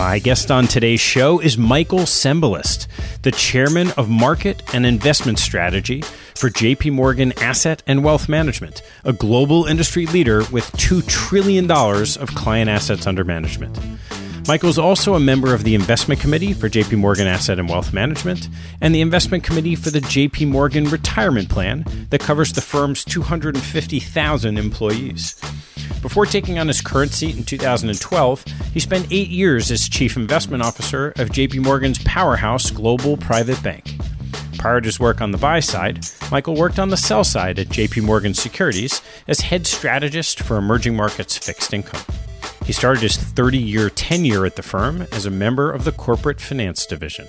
My guest on today's show is Michael Cembalest, the chairman of market and investment strategy for JP Morgan Asset and Wealth Management, a global industry leader with $2 trillion of client assets under management. Michael is also a member of the investment committee for JP Morgan Asset and Wealth Management and the investment committee for the JP Morgan Retirement Plan that covers the firm's 250,000 employees. Before taking on his current seat in 2012, he spent eight years as chief investment officer of JP Morgan's powerhouse Global Private Bank. Prior to his work on the buy side, Michael worked on the sell side at JP Morgan Securities as head strategist for emerging markets fixed income. He started his 30 year tenure at the firm as a member of the corporate finance division.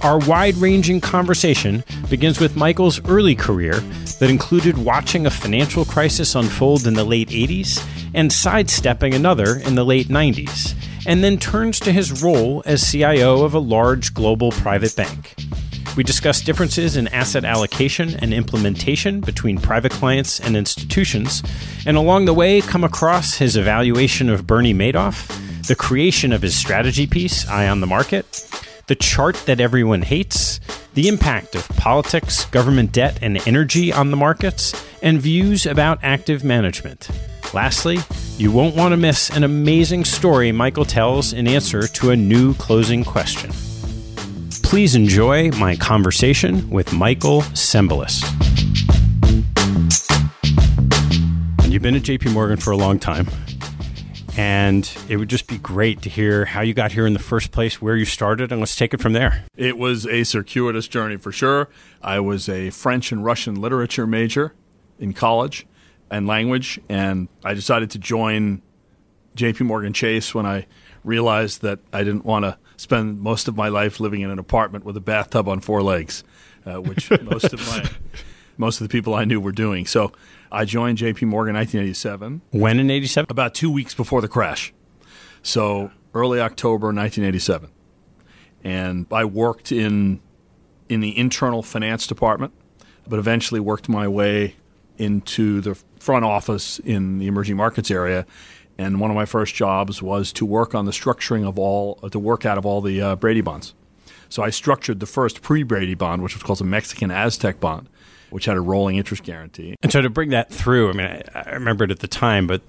Our wide ranging conversation begins with Michael's early career that included watching a financial crisis unfold in the late 80s and sidestepping another in the late 90s, and then turns to his role as CIO of a large global private bank. We discuss differences in asset allocation and implementation between private clients and institutions, and along the way, come across his evaluation of Bernie Madoff, the creation of his strategy piece, Eye on the Market, the chart that everyone hates, the impact of politics, government debt, and energy on the markets, and views about active management. Lastly, you won't want to miss an amazing story Michael tells in answer to a new closing question. Please enjoy my conversation with Michael. And you've been at JP Morgan for a long time. And it would just be great to hear how you got here in the first place, where you started, and let's take it from there. It was a circuitous journey for sure. I was a French and Russian literature major in college and language, and I decided to join JP Morgan Chase when I realized that I didn't want to spend most of my life living in an apartment with a bathtub on four legs, uh, which most of my most of the people I knew were doing. So I joined JP Morgan in 1987. When in 87? About two weeks before the crash. So early October 1987. And I worked in in the internal finance department, but eventually worked my way into the front office in the emerging markets area. And one of my first jobs was to work on the structuring of all, to work out of all the uh, Brady bonds. So I structured the first pre Brady bond, which was called the Mexican Aztec bond, which had a rolling interest guarantee. And so to bring that through, I mean, I, I remember it at the time, but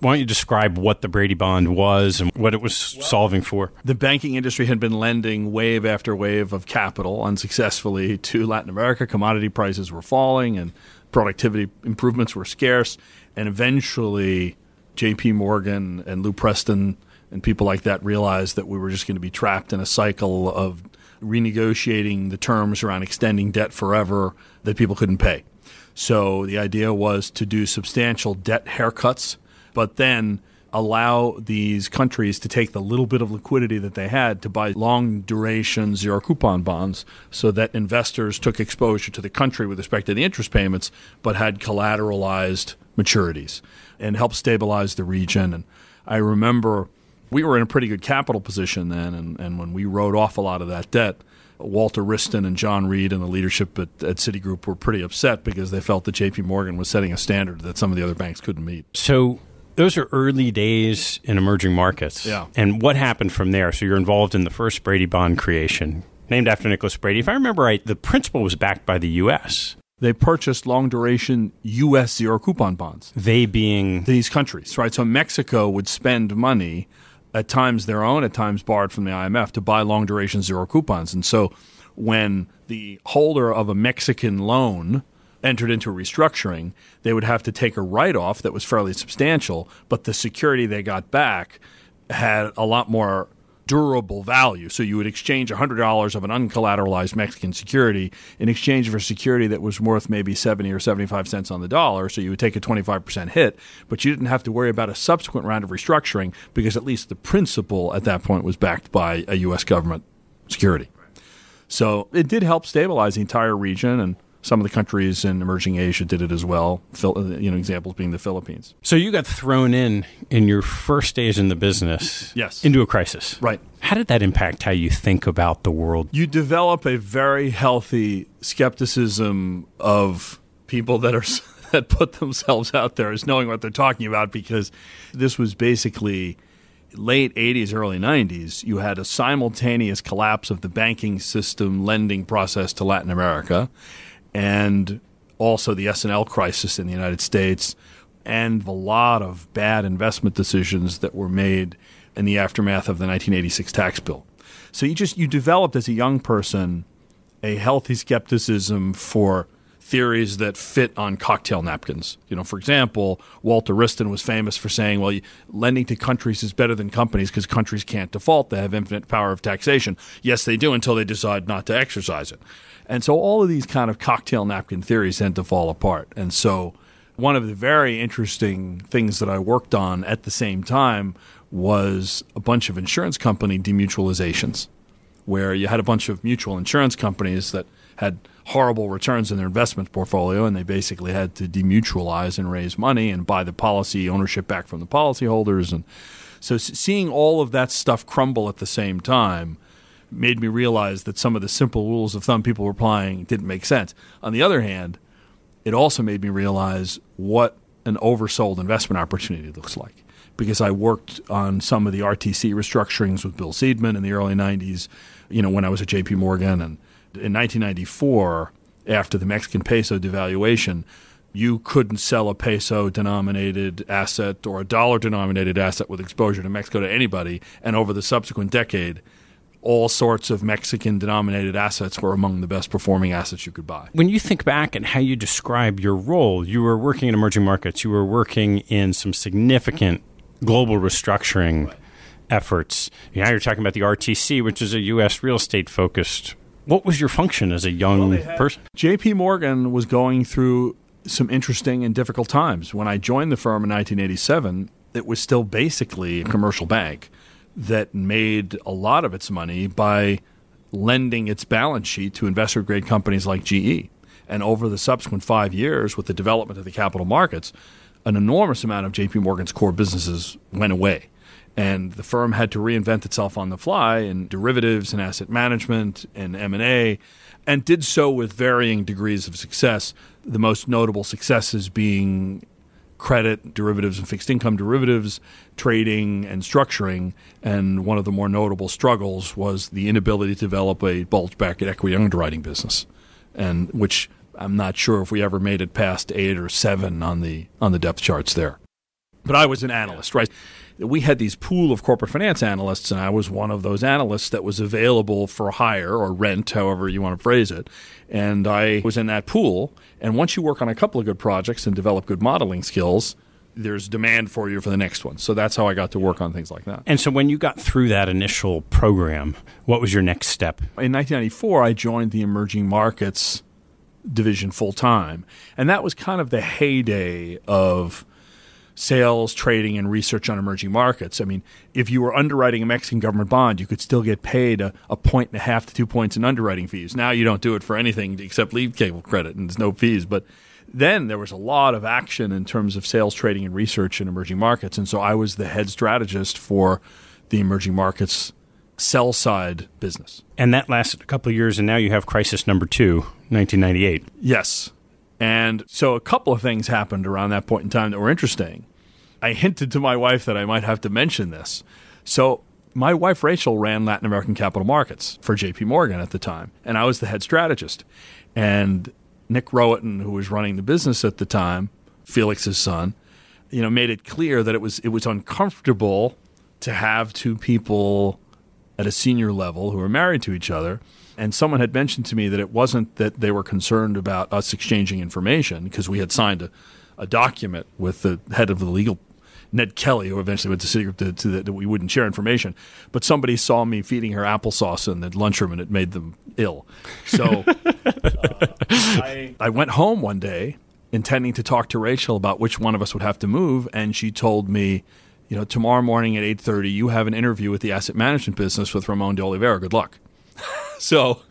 why don't you describe what the Brady Bond was and what it was solving for? The banking industry had been lending wave after wave of capital unsuccessfully to Latin America. Commodity prices were falling and productivity improvements were scarce. And eventually, JP Morgan and Lew Preston and people like that realized that we were just going to be trapped in a cycle of renegotiating the terms around extending debt forever that people couldn't pay. So the idea was to do substantial debt haircuts, but then allow these countries to take the little bit of liquidity that they had to buy long duration zero coupon bonds so that investors took exposure to the country with respect to the interest payments but had collateralized maturities and help stabilize the region and I remember we were in a pretty good capital position then and, and when we wrote off a lot of that debt Walter Wriston and John Reed and the leadership at, at Citigroup were pretty upset because they felt that JP Morgan was setting a standard that some of the other banks couldn't meet. So those are early days in emerging markets. Yeah. And what happened from there? So you're involved in the first Brady bond creation, named after Nicholas Brady. If I remember right, the principal was backed by the U.S. They purchased long duration U.S. zero coupon bonds. They being these countries, right? So Mexico would spend money, at times their own, at times borrowed from the IMF, to buy long duration zero coupons. And so when the holder of a Mexican loan entered into a restructuring, they would have to take a write off that was fairly substantial, but the security they got back had a lot more durable value. So you would exchange $100 of an uncollateralized Mexican security in exchange for a security that was worth maybe 70 or 75 cents on the dollar. So you would take a 25% hit, but you didn't have to worry about a subsequent round of restructuring because at least the principal at that point was backed by a U.S. government security. So it did help stabilize the entire region and some of the countries in emerging Asia did it as well. Uh, you know, examples being the Philippines. So you got thrown in in your first days in the business, yes, into a crisis, right? How did that impact how you think about the world? You develop a very healthy skepticism of people that are that put themselves out there as knowing what they're talking about because this was basically late 80s, early 90s, you had a simultaneous collapse of the banking system lending process to Latin America and also the S&L crisis in the United States and a lot of bad investment decisions that were made in the aftermath of the 1986 tax bill. So you just you developed as a young person a healthy skepticism for theories that fit on cocktail napkins. You know, for example, Walter Wriston was famous for saying, "Well, lending to countries is better than companies because countries can't default; they have infinite power of taxation." Yes, they do until they decide not to exercise it. And so all of these kind of cocktail napkin theories tend to fall apart. And so one of the very interesting things that I worked on at the same time was a bunch of insurance company demutualizations, where you had a bunch of mutual insurance companies that had horrible returns in their investment portfolio, and they basically had to demutualize and raise money and buy the policy ownership back from the policyholders. And so seeing all of that stuff crumble at the same time made me realize that some of the simple rules of thumb people were applying didn't make sense. On the other hand, it also made me realize what an oversold investment opportunity looks like. Because I worked on some of the RTC restructurings with Bill Seidman in the early 90s, you know, when I was at JP Morgan. And in 1994, after the Mexican peso devaluation, you couldn't sell a peso denominated asset or a dollar denominated asset with exposure to Mexico to anybody. And over the subsequent decade, all sorts of Mexican denominated assets were among the best performing assets you could buy. When you think back and how you describe your role, you were working in emerging markets, you were working in some significant global restructuring right. efforts. Now you're talking about the RTC, which is a U.S. real estate focused. What was your function as a young well, person? J.P. Morgan was going through some interesting and difficult times. When I joined the firm in 1987, it was still basically a commercial bank that made a lot of its money by lending its balance sheet to investor grade companies like GE. And over the subsequent five years, with the development of the capital markets, an enormous amount of JP Morgan's core businesses went away. And the firm had to reinvent itself on the fly in derivatives and asset management and M&A and did so with varying degrees of success. The most notable successes being credit derivatives and fixed income derivatives, trading and structuring. And one of the more notable struggles was the inability to develop a bulge bracket equity underwriting business, and which I'm not sure if we ever made it past eight or seven on the on the depth charts there. But I was an analyst, right? We had these pool of corporate finance analysts, and I was one of those analysts that was available for hire or rent, however you want to phrase it. And I was in that pool. And once you work on a couple of good projects and develop good modeling skills, there's demand for you for the next one. So that's how I got to work on things like that. And so when you got through that initial program, what was your next step? In 1994, I joined the emerging markets division full time. And that was kind of the heyday of sales, trading, and research on emerging markets. I mean, if you were underwriting a Mexican government bond, you could still get paid a, a point and a half to two points in underwriting fees. Now you don't do it for anything except league table credit, and there's no fees. But then there was a lot of action in terms of sales, trading, and research in emerging markets. And so I was the head strategist for the emerging markets sell side business. And that lasted a couple of years, and now you have crisis number two, 1998. Yes. And so a couple of things happened around that point in time that were interesting. I hinted to my wife that I might have to mention this. So my wife Rachel ran Latin American capital markets for JP Morgan at the time, and I was the head strategist. And Nick Rohatyn, who was running the business at the time, Felix's son, you know, made it clear that it was it was uncomfortable to have two people at a senior level who were married to each other and someone had mentioned to me that it wasn't that they were concerned about us exchanging information because we had signed a, a, document with the head of the legal, Ned Kelly, who eventually went to Citigroup, to, to that we wouldn't share information. But somebody saw me feeding her applesauce in the lunchroom and it made them ill. So uh, I, I went home one day intending to talk to Rachel about which one of us would have to move, and she told me, you know, tomorrow morning at 8:30 you have an interview with the asset management business with Ramon de Oliveira. Good luck. so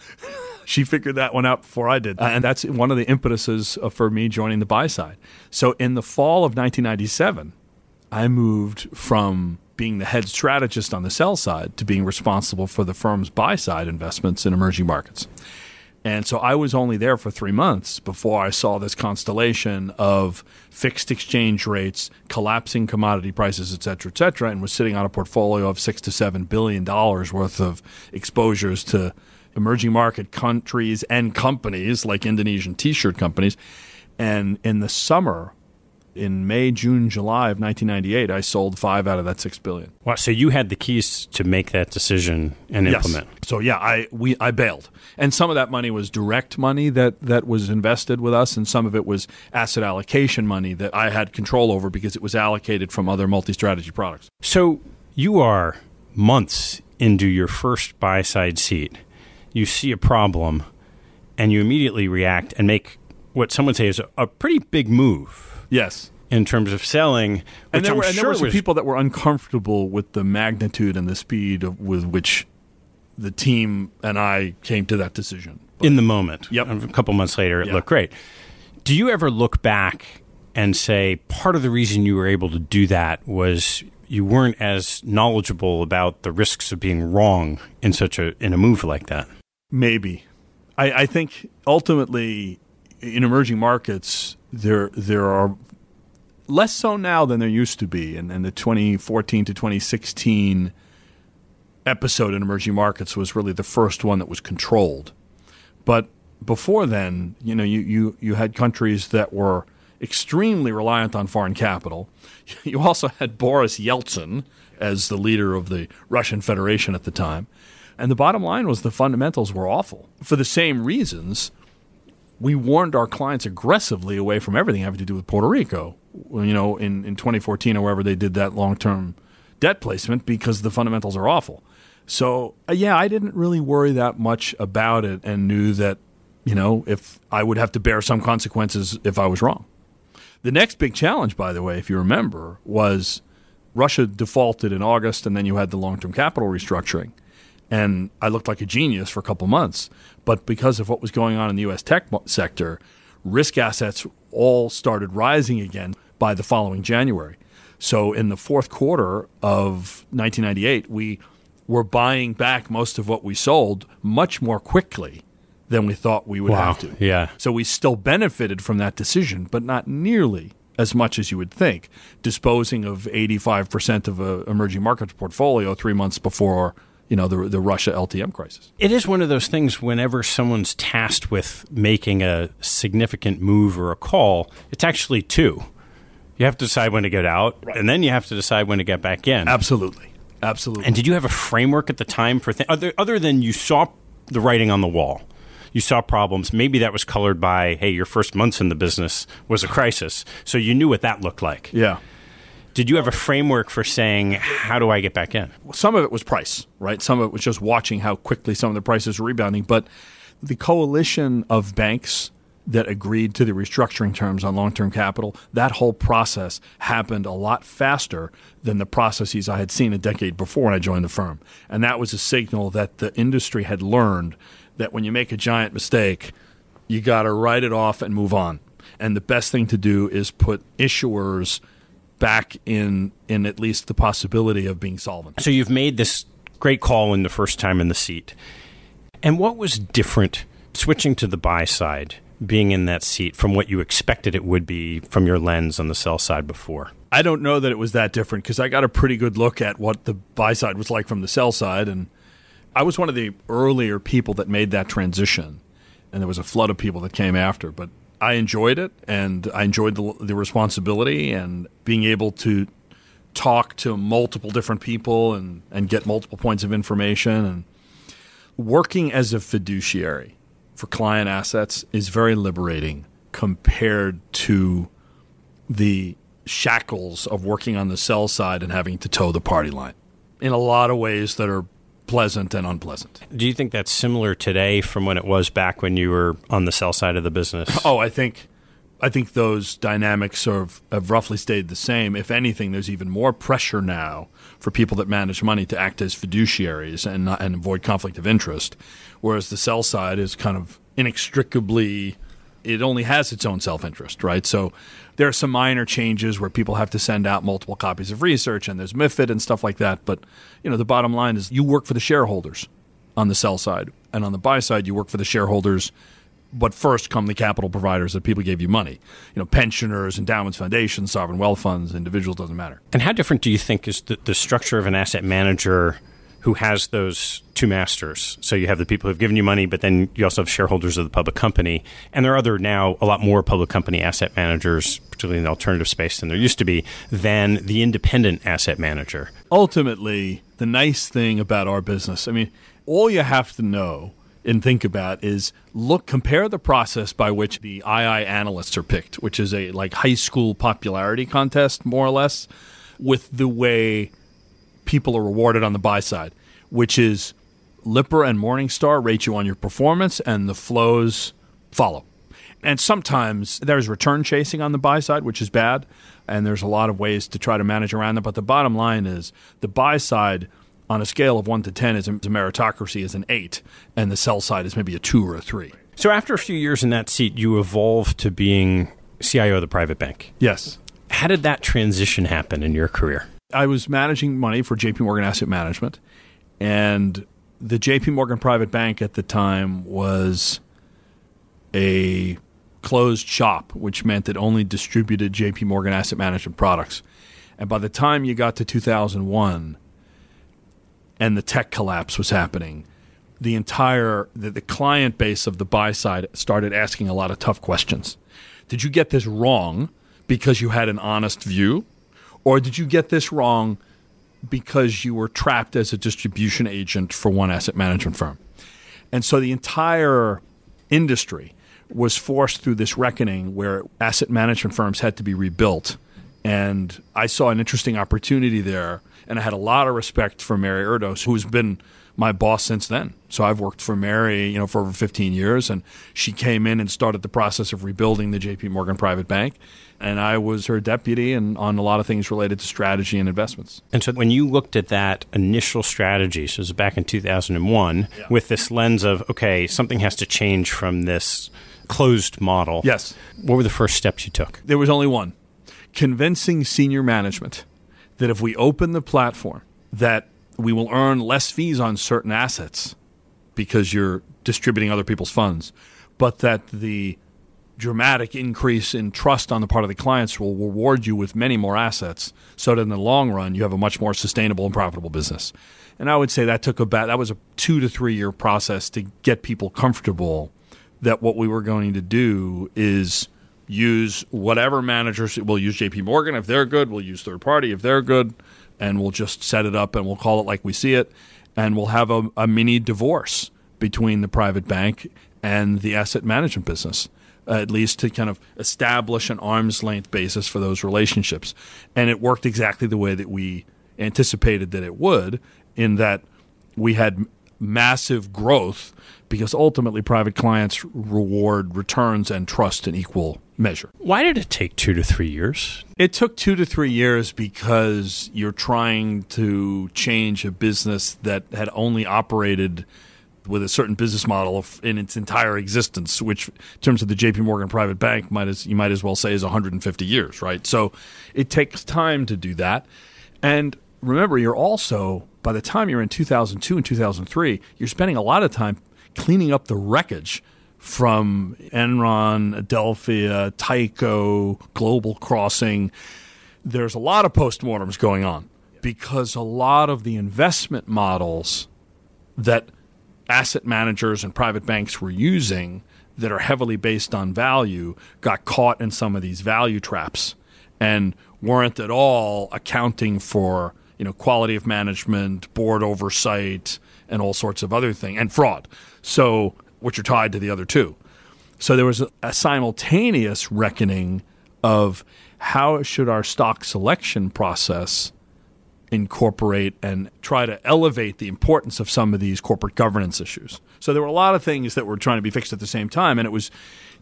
she figured that one out before I did. And that's one of the impetuses for me joining the buy side. So in the fall of 1997, I moved from being the head strategist on the sell side to being responsible for the firm's buy side investments in emerging markets. And so I was only there for three months before I saw this constellation of fixed exchange rates, collapsing commodity prices, et cetera, et cetera, and was sitting on a portfolio of six to seven billion dollars worth of exposures to emerging market countries and companies like Indonesian t shirt companies. And in the summer in May, June, July of 1998, I sold five out of that six billion. Wow! So you had the keys to make that decision and yes. implement. So yeah, I we I bailed, and some of that money was direct money that that was invested with us, and some of it was asset allocation money that I had control over because it was allocated from other multi-strategy products. So you are months into your first buy side seat. You see a problem, and you immediately react and make what some would say is a, a pretty big move Yes. In terms of selling, and there, were, and sure there were some was, people that were uncomfortable with the magnitude and the speed of, with which the team and I came to that decision. But, in the moment. Yep. A couple months later, it yep. looked great. Do you ever look back and say part of the reason you were able to do that was you weren't as knowledgeable about the risks of being wrong in such a in a move like that? Maybe. I, I think ultimately in emerging markets there there are less so now than there used to be. And, and the 2014 to 2016 episode in emerging markets was really the first one that was controlled. But before then, you know, you, you, you had countries that were extremely reliant on foreign capital. You also had Boris Yeltsin as the leader of the Russian Federation at the time. And the bottom line was the fundamentals were awful. For the same reasons, we warned our clients aggressively away from everything having to do with Puerto Rico. You know, in, in 2014 or wherever they did that long term debt placement because the fundamentals are awful. So, uh, yeah, I didn't really worry that much about it and knew that, you know, if I would have to bear some consequences if I was wrong. The next big challenge, by the way, if you remember, was Russia defaulted in August and then you had the long term capital restructuring. And I looked like a genius for a couple months. But because of what was going on in the U.S. tech sector, risk assets all started rising again by the following January. So in the fourth quarter of 1998, we were buying back most of what we sold much more quickly than we thought we would Wow. have to. Yeah. So we still benefited from that decision, but not nearly as much as you would think. Disposing of 85% of a emerging markets portfolio 3 months before, you know, the the Russia LTM crisis. It is one of those things whenever someone's tasked with making a significant move or a call, it's actually two. You have to decide when to get out, and then you have to decide when to get back in. Absolutely. Absolutely. And did you have a framework at the time for th- other other than you saw the writing on the wall? You saw problems. Maybe that was colored by, hey, your first months in the business was a crisis, so you knew what that looked like. yeah. Did you have a framework for saying, how do I get back in? some of it was price, right? Some of it was just watching how quickly some of the prices were rebounding. But the coalition of banks that agreed to the restructuring terms on long term capital, that whole process happened a lot faster than the processes I had seen a decade before when I joined the firm. And that was a signal that the industry had learned that when you make a giant mistake, you got to write it off and move on. And the best thing to do is put issuers back in in at least the possibility of being solvent. So you've made this great call in the first time in the seat. And what was different switching to the buy side, being in that seat from what you expected it would be from your lens on the sell side before? I don't know that it was that different because I got a pretty good look at what the buy side was like from the sell side, and I was one of the earlier people that made that transition, and there was a flood of people that came after. But I enjoyed it, and I enjoyed the, the responsibility and being able to talk to multiple different people and, and get multiple points of information. And working as a fiduciary for client assets is very liberating compared to the shackles of working on the sell side and having to toe the party line in a lot of ways that are pleasant and unpleasant. Do you think that's similar today from when it was back when you were on the sell side of the business? Oh, I think I think those dynamics have, have roughly stayed the same. If anything, there's even more pressure now for people that manage money to act as fiduciaries and not, and avoid conflict of interest, whereas the sell side is kind of inextricably it only has its own self-interest, right? So there are some minor changes where people have to send out multiple copies of research and there's MIFID and stuff like that, but you know, the bottom line is you work for the shareholders on the sell side and on the buy side you work for the shareholders but first come the capital providers that people gave you money. You know, pensioners, endowments, foundations, sovereign wealth funds, individuals, doesn't matter. And how different do you think is the, the structure of an asset manager who has those two masters? So you have the people who've given you money, but then you also have shareholders of the public company. And there are other now a lot more public company asset managers, particularly in the alternative space than there used to be, than the independent asset manager. Ultimately, the nice thing about our business, I mean, all you have to know and think about is look compare the process by which the II analysts are picked, which is a like high school popularity contest more or less, with the way people are rewarded on the buy side, which is Lipper and Morningstar rate you on your performance and the flows follow. And sometimes there's return chasing on the buy side, which is bad, and there's a lot of ways to try to manage around that, but the bottom line is the buy side on a scale of 1 to 10 is a meritocracy is an 8 and the sell side is maybe a 2 or a 3. So after a few years in that seat, you evolved to being CIO of the private bank. Yes. How did that transition happen in your career? I was managing money for JP Morgan Asset Management, and the JP Morgan Private Bank at the time was a closed shop, which meant it only distributed JP Morgan Asset Management products. And by the time you got to 2001 and the tech collapse was happening, the entire the, the client base of the buy side started asking a lot of tough questions. Did you get this wrong because you had an honest view? Or did you get this wrong because you were trapped as a distribution agent for one asset management firm? And so the entire industry was forced through this reckoning where asset management firms had to be rebuilt. And I saw an interesting opportunity there. And I had a lot of respect for Mary Erdoes, who's been my boss since then. So I've worked for Mary, you know, for over 15 years, and she came in and started the process of rebuilding the J.P. Morgan Private Bank, and I was her deputy and on a lot of things related to strategy and investments. And so when you looked at that initial strategy, so it was back in 2001, yeah. with this lens of okay, something has to change from this closed model. Yes. What were the first steps you took? There was only one: convincing senior management that if we open the platform that we will earn less fees on certain assets because you're distributing other people's funds, but that the dramatic increase in trust on the part of the clients will reward you with many more assets so that in the long run you have a much more sustainable and profitable business. And I would say that took about that was a 2 to 3 year process to get people comfortable that what we were going to do is use whatever managers we'll use JP Morgan if they're good, we'll use third party if they're good and we'll just set it up and we'll call it like we see it, and we'll have a, a mini divorce between the private bank and the asset management business. Uh, at least to kind of establish an arm's length basis for those relationships. And it worked exactly the way that we anticipated that it would, in that we had massive growth because ultimately private clients reward returns and trust in equal measure. Why did it take two to three years? It took two to three years because you're trying to change a business that had only operated with a certain business model in its entire existence, which, in terms of the J.P. Morgan Private Bank, might as you might as well say is 150 years, right? So, it takes time to do that, and remember, you're also by the time you're in 2002 and 2003, you're spending a lot of time cleaning up the wreckage from Enron, Adelphia, Tyco, Global Crossing. There's a lot of postmortems going on because a lot of the investment models that asset managers and private banks were using that are heavily based on value got caught in some of these value traps and weren't at all accounting for you know quality of management, board oversight, and all sorts of other things, and fraud. So which are tied to the other two. So there was a, a simultaneous reckoning of how should our stock selection process incorporate and try to elevate the importance of some of these corporate governance issues. So there were a lot of things that were trying to be fixed at the same time. And it was,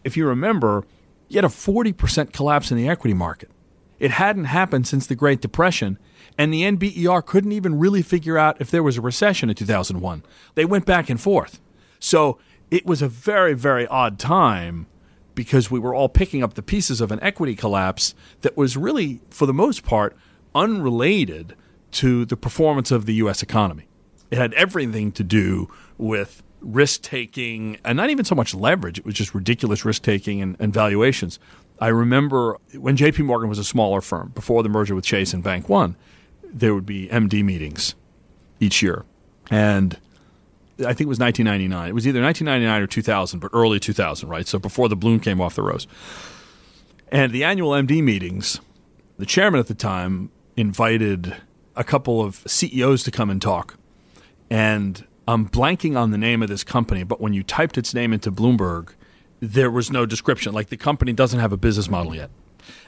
if you remember, you had a 40% collapse in the equity market. It hadn't happened since the Great Depression, and the NBER couldn't even really figure out if there was a recession in 2001. They went back and forth. So it was a very, very odd time because we were all picking up the pieces of an equity collapse that was really, for the most part, unrelated to the performance of the U.S. economy. It had everything to do with risk taking and not even so much leverage, it was just ridiculous risk taking and, and, valuations. I remember when JP Morgan was a smaller firm before the merger with Chase and Bank One, there would be MD meetings each year. And I think it was 1999. It was either 1999 or 2000, but early 2000, right? So before the bloom came off the rose. And the annual MD meetings, the chairman at the time invited a couple of CEOs to come and talk. And I'm blanking on the name of this company, but when you typed its name into Bloomberg, there was no description. Like the company doesn't have a business model yet.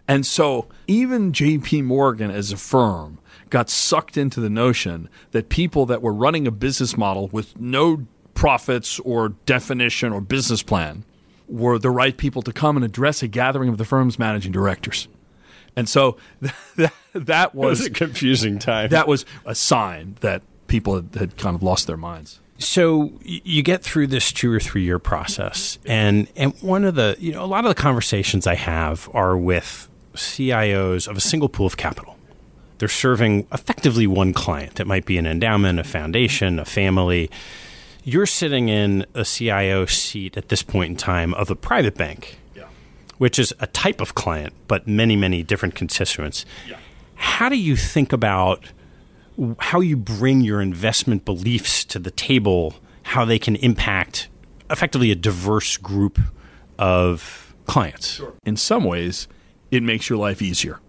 And so even JP Morgan as a firm got sucked into the notion that people that were running a business model with no profits or definition or business plan were the right people to come and address a gathering of the firm's managing directors. And so that, that was, was, a confusing time. That was a sign that people had, had kind of lost their minds. So you get through this two or three year process, and and one of the you know a lot of the conversations I have are with CIOs of a single pool of capital they're serving effectively one client. It might be an endowment, a foundation, a family. You're sitting in a CIO seat at this point in time of a private bank, yeah. which is a type of client, but many, many different constituents. Yeah. How do you think about how you bring your investment beliefs to the table, how they can impact effectively a diverse group of clients? Sure. In some ways, it makes your life easier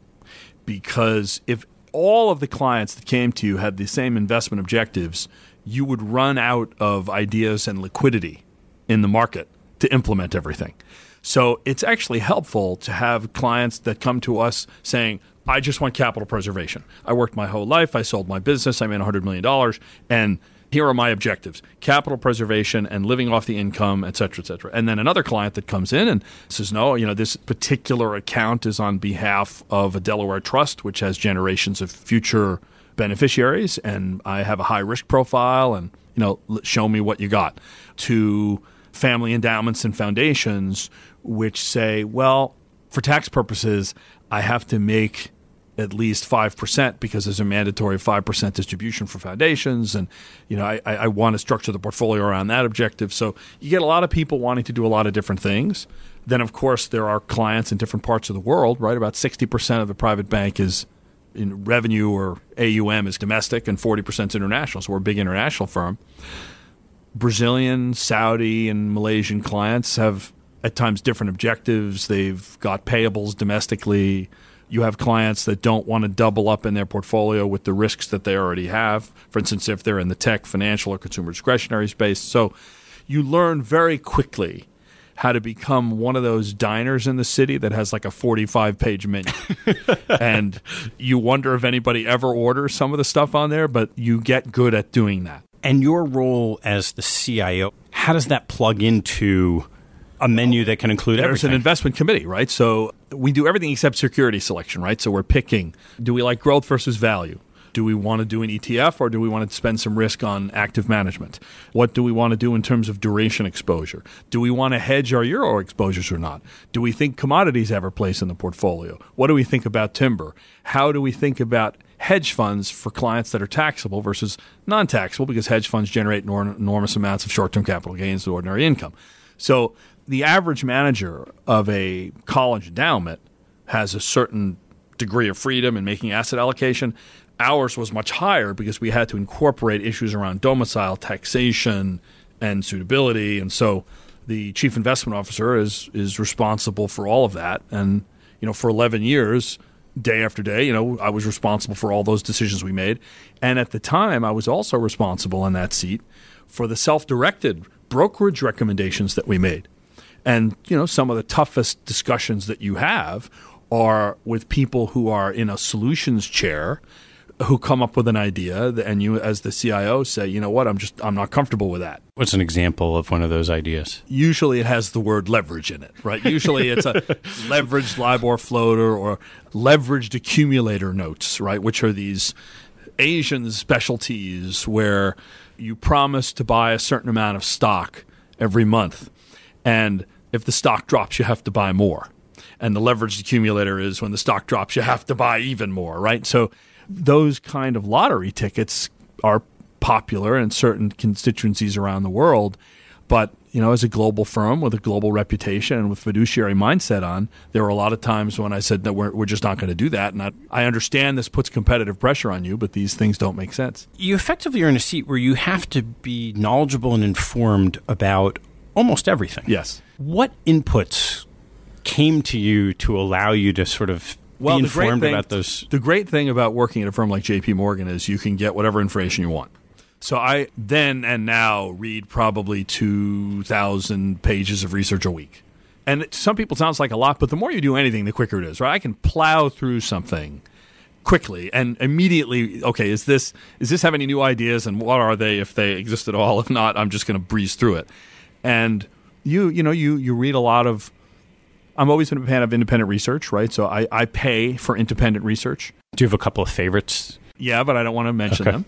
because if all of the clients that came to you had the same investment objectives, you would run out of ideas and liquidity in the market to implement everything. So it's actually helpful to have clients that come to us saying, I just want capital preservation. I worked my whole life. I sold my business. I made $100 million. And here are my objectives capital preservation and living off the income, et cetera, et cetera. And then another client that comes in and says, no, you know, this particular account is on behalf of a Delaware trust, which has generations of future beneficiaries. And I have a high risk profile and, you know, show me what you got. To family endowments and foundations, which say, well, for tax purposes, I have to make at least 5% because there's a mandatory 5% distribution for foundations. And, you know, I, I want to structure the portfolio around that objective. So you get a lot of people wanting to do a lot of different things. Then, of course, there are clients in different parts of the world, right? About 60% of the private bank is in revenue or AUM is domestic and 40% is international. So we're a big international firm. Brazilian, Saudi, and Malaysian clients have at times different objectives. They've got payables domestically you have clients that don't want to double up in their portfolio with the risks that they already have. For instance, if they're in the tech, financial, or consumer discretionary space. So you learn very quickly how to become one of those diners in the city that has like a 45 page menu. and you wonder if anybody ever orders some of the stuff on there, but you get good at doing that. And your role as the CIO, how does that plug into a menu that can include There's everything. an investment committee, right? So we do everything except security selection, right? So we're picking do we like growth versus value? Do we want to do an ETF or do we want to spend some risk on active management? What do we want to do in terms of duration exposure? Do we want to hedge our euro exposures or not? Do we think commodities have a place in the portfolio? What do we think about timber? How do we think about hedge funds for clients that are taxable versus non taxable because hedge funds generate enormous amounts of short term capital gains to ordinary income? So the average manager of a college endowment has a certain degree of freedom in making asset allocation. Ours was much higher because we had to incorporate issues around domicile, taxation, and suitability. And so the chief investment officer is is responsible for all of that. And you know, for 11 years, day after day, you know, I was responsible for all those decisions we made. And at the time, I was also responsible in that seat for the self-directed brokerage recommendations that we made. And you know, some of the toughest discussions that you have are with people who are in a solutions chair who come up with an idea and you as the CIO say, "You know what? I'm just I'm not comfortable with that." What's an example of one of those ideas? Usually it has the word leverage in it, right? Usually it's a leveraged LIBOR floater or leveraged accumulator notes, right, which are these Asian specialties where you promise to buy a certain amount of stock every month and if the stock drops, you have to buy more. And the leveraged accumulator is when the stock drops, you have to buy even more, right? So those kind of lottery tickets are popular in certain constituencies around the world. But you know, as a global firm with a global reputation and with fiduciary mindset on, there were a lot of times when I said that we're, we're just not going to do that. And I, I understand this puts competitive pressure on you, but these things don't make sense. You effectively are in a seat where you have to be knowledgeable and informed about almost everything. Yes. What inputs came to you to allow you to sort of well, be informed thing, about those? The great thing about working at a firm like JP Morgan is you can get whatever information you want. So I then and now read probably 2,000 pages of research a week. And to some people sounds like a lot, but the more you do anything, the quicker it is, right? I can plow through something quickly and immediately okay is this is this have any new ideas and what are they if they exist at all if not i'm just going to breeze through it and you you know you you read a lot of I'm always been a fan of independent research, right? So I, I pay for independent research. Do you have a couple of favorites? Yeah, but I don't want to mention okay. them.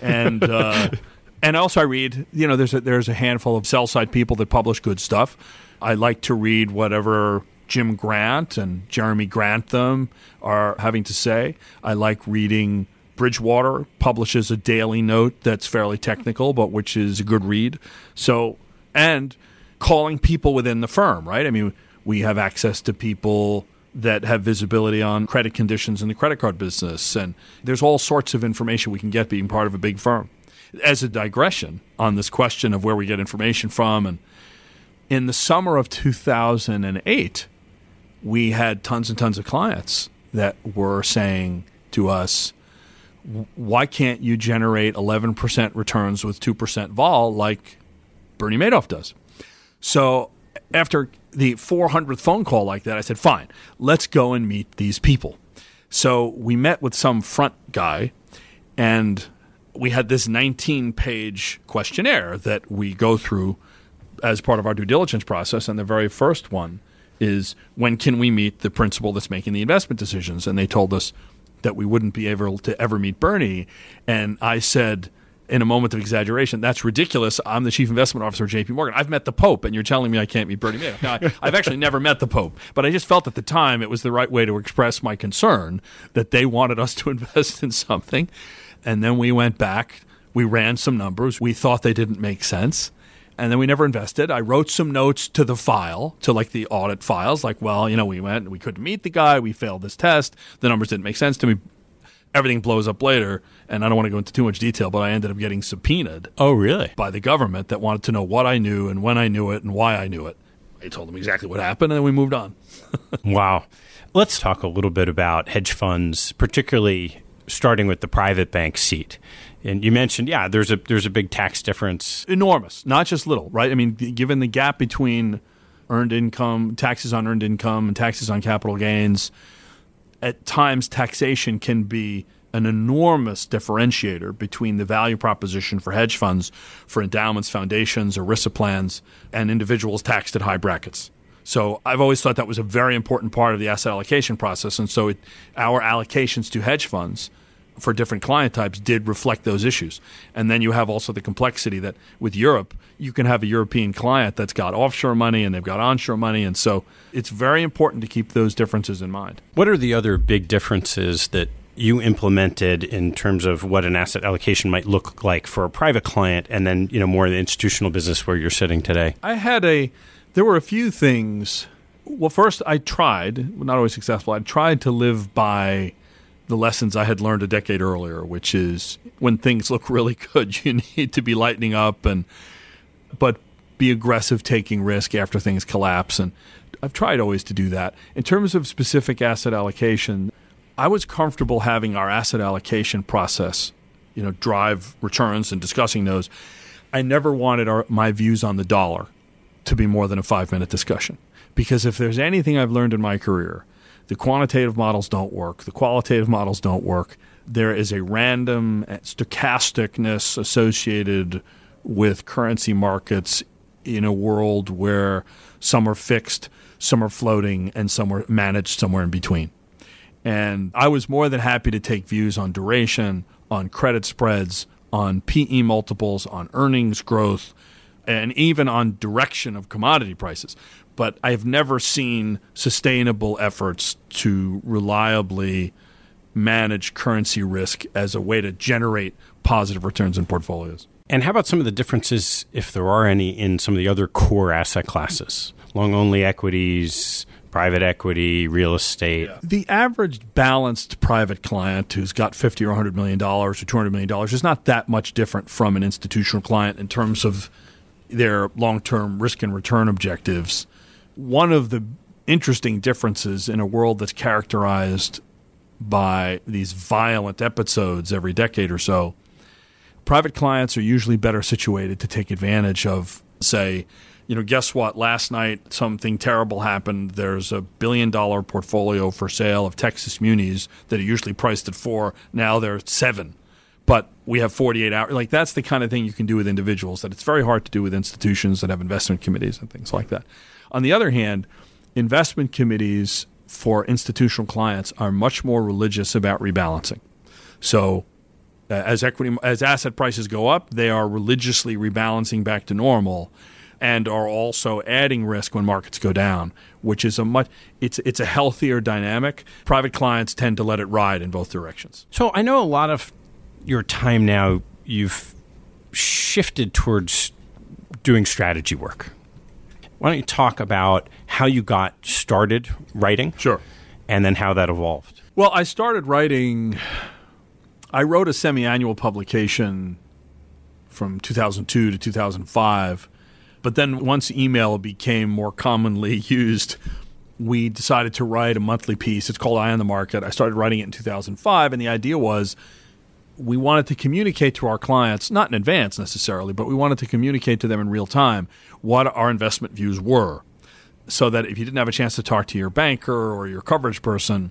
And uh, and also I read, you know, there's a, there's a handful of sell side people that publish good stuff. I like to read whatever Jim Grant and Jeremy Grantham are having to say. I like reading Bridgewater publishes a daily note that's fairly technical, but which is a good read. So and calling people within the firm, right? I mean, we have access to people that have visibility on credit conditions in the credit card business. And there's all sorts of information we can get being part of a big firm. As a digression on this question of where we get information from, and in the summer of 2008, we had tons and tons of clients that were saying to us, why can't you generate 11% returns with 2% vol like Bernie Madoff does. So after the 400th phone call like that, I said, fine, let's go and meet these people. So we met with some front guy, and we had this 19 page questionnaire that we go through as part of our due diligence process. And the very first one is when can we meet the principal that's making the investment decisions? And they told us that we wouldn't be able to ever meet Bernie. And I said, in a moment of exaggeration, that's ridiculous. I'm the chief investment officer of JP Morgan. I've met the Pope, and you're telling me I can't meet Bernie Madoff. Now, I, I've actually never met the Pope, but I just felt at the time it was the right way to express my concern that they wanted us to invest in something. And then we went back, we ran some numbers, we thought they didn't make sense. And then we never invested. I wrote some notes to the file, to like the audit files, like, well, you know, we went, we couldn't meet the guy, we failed this test, the numbers didn't make sense to me everything blows up later. And I don't want to go into too much detail, but I ended up getting subpoenaed. Oh, really? By the government that wanted to know what I knew and when I knew it and why I knew it. I told them exactly what happened, and then we moved on. wow. Let's talk a little bit about hedge funds, particularly starting with the private bank seat. And you mentioned, yeah, there's a there's a big tax difference, enormous, not just little, right? I mean, given the gap between earned income, taxes on earned income, and taxes on capital gains, at times taxation can be an enormous differentiator between the value proposition for hedge funds, for endowments, foundations, ERISA plans, and individuals taxed at high brackets. So I've always thought that was a very important part of the asset allocation process. And so it, our allocations to hedge funds for different client types did reflect those issues. And then you have also the complexity that with Europe, you can have a European client that's got offshore money and they've got onshore money. And so it's very important to keep those differences in mind. What are the other big differences that you implemented in terms of what an asset allocation might look like for a private client and then, you know, more in the institutional business where you're sitting today? I had a there were a few things. Well, first I tried, not always successful. I tried to live by the lessons I had learned a decade earlier, which is when things look really good, you need to be lightening up and but be aggressive taking risk after things collapse and I've tried always to do that. In terms of specific asset allocation, I was comfortable having our asset allocation process, you know, drive returns and discussing those. I never wanted our, my views on the dollar to be more than a 5-minute discussion because if there's anything I've learned in my career, the quantitative models don't work, the qualitative models don't work. There is a random stochasticness associated with currency markets in a world where some are fixed, some are floating, and some are managed somewhere in between. And I was more than happy to take views on duration, on credit spreads, on PE multiples, on earnings growth, and even on direction of commodity prices but I've never seen sustainable efforts to reliably manage currency risk as a way to generate positive returns in portfolios. And how about some of the differences, if there are any, in some of the other core asset classes? Long only equities, private equity, real estate. Yeah. The average balanced private client who's got 50 or 100 million dollars or 200 million dollars is not that much different from an institutional client in terms of their long-term risk and return objectives one of the interesting differences in a world that's characterized by these violent episodes every decade or so, private clients are usually better situated to take advantage of, say, you know, guess what? Last night something terrible happened. There's a billion dollar portfolio for sale of Texas munis that are usually priced at four. Now they're seven. But we have 48 hours. Like that's the kind of thing you can do with individuals that it's very hard to do with institutions that have investment committees and things like that. On the other hand, investment committees for institutional clients are much more religious about rebalancing. So, uh, as equity as asset prices go up, they are religiously rebalancing back to normal and are also adding risk when markets go down, which is a much it's it's a healthier dynamic. Private clients tend to let it ride in both directions. So, I know a lot of your time now you've shifted towards doing strategy work. Why don't you talk about how you got started writing? Sure. And then how that evolved. Well, I started writing, I wrote a semi annual publication from 2002 to 2005. But then once email became more commonly used, we decided to write a monthly piece. It's called Eye on the Market. I started writing it in 2005, and the idea was we wanted to communicate to our clients, not in advance necessarily, but we wanted to communicate to them in real time what our investment views were. so that if you didn't have a chance to talk to your banker or your coverage person,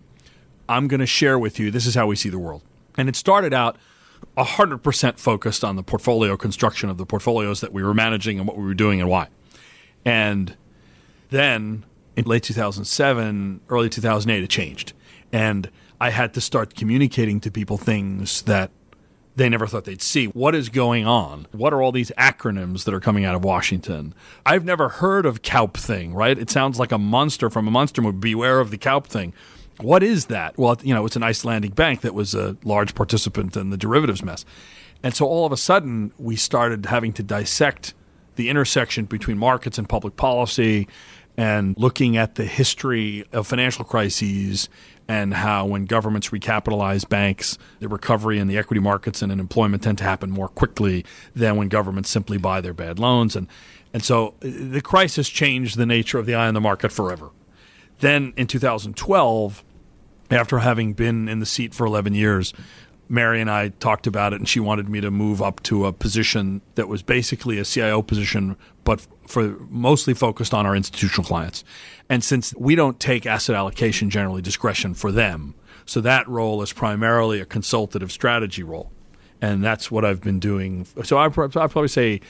I'm going to share with you this is how we see the world. And it started out 100% focused on the portfolio construction of the portfolios that we were managing and what we were doing and why. And then in late 2007, early 2008, it changed. And I had to start communicating to people things that they never thought they'd see. What is going on? What are all these acronyms that are coming out of Washington? I've never heard of Kaupthing, right? It sounds like a monster from a monster movie. Beware of the Kaupthing. What is that? Well, you know, it's an Icelandic bank that was a large participant in the derivatives mess. And so all of a sudden, we started having to dissect the intersection between markets and public policy and looking at the history of financial crises and how when governments recapitalize banks, the recovery in the equity markets and in employment tend to happen more quickly than when governments simply buy their bad loans. And, and so uh, the crisis changed the nature of the eye on the market forever. Then in 2012, after having been in the seat for 11 years, Mary and I talked about it, and she wanted me to move up to a position that was basically a CIO position, but for mostly focused on our institutional clients. And since we don't take asset allocation generally discretion for them, so that role is primarily a consultative strategy role. And that's what I've been doing. So I probably say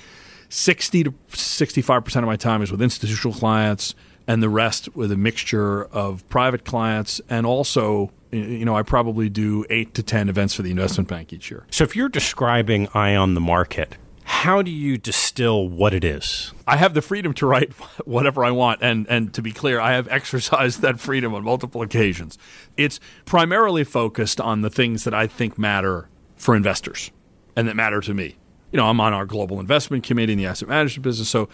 60 to 65% of my time is with institutional clients and the rest with a mixture of private clients and also you know I probably do 8 to 10 events for the investment bank each year. So if you're describing eye on the market, how do you distill what it is? I have the freedom to write whatever I want, and and to be clear, I have exercised that freedom on multiple occasions. It's primarily focused on the things that I think matter for investors and that matter to me. You know, I'm on our global investment committee in the asset management business, so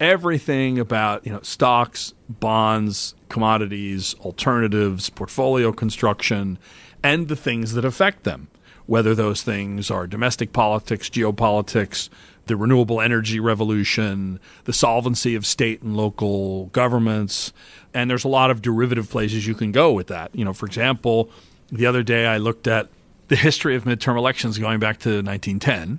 everything about you know stocks, bonds, commodities, alternatives, portfolio construction, and the things that affect them whether those things are domestic politics, geopolitics, the renewable energy revolution, the solvency of state and local governments. And there's a lot of derivative places you can go with that. You know, for example, the other day I looked at the history of midterm elections going back to 1910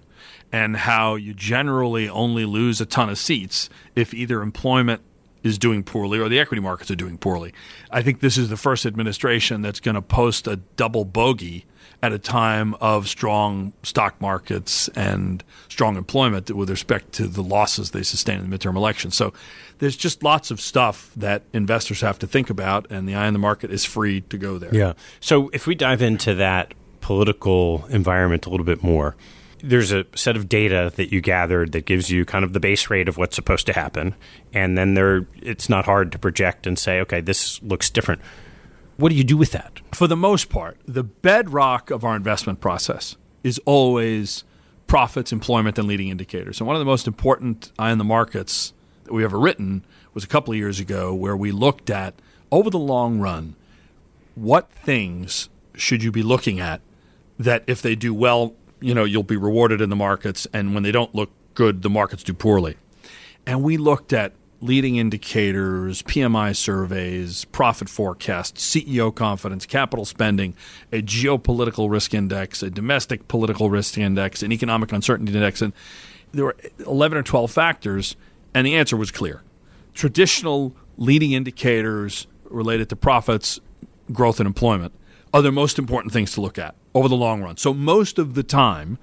and how you generally only lose a ton of seats if either employment is doing poorly or the equity markets are doing poorly. I think this is the first administration that's going to post a double bogey at a time of strong stock markets and strong employment with respect to the losses they sustain in the midterm election. So there's just lots of stuff that investors have to think about, and the eye on the market is free to go there. Yeah. So if we dive into that political environment a little bit more, there's a set of data that you gathered that gives you kind of the base rate of what's supposed to happen, and then there it's not hard to project and say, okay, this looks different. What do you do with that? For the most part, the bedrock of our investment process is always profits, employment, and leading indicators. And one of the most important eye on the markets that we ever written was a couple of years ago where we looked at over the long run what things should you be looking at that if they do well, you know, you'll be rewarded in the markets and when they don't look good, the markets do poorly. And we looked at leading indicators, PMI surveys, profit forecasts, CEO confidence, capital spending, a geopolitical risk index, a domestic political risk index, an economic uncertainty index. And there were 11 or 12 factors, and the answer was clear. Traditional leading indicators related to profits, growth, and employment are the most important things to look at over the long run. So, most of the time,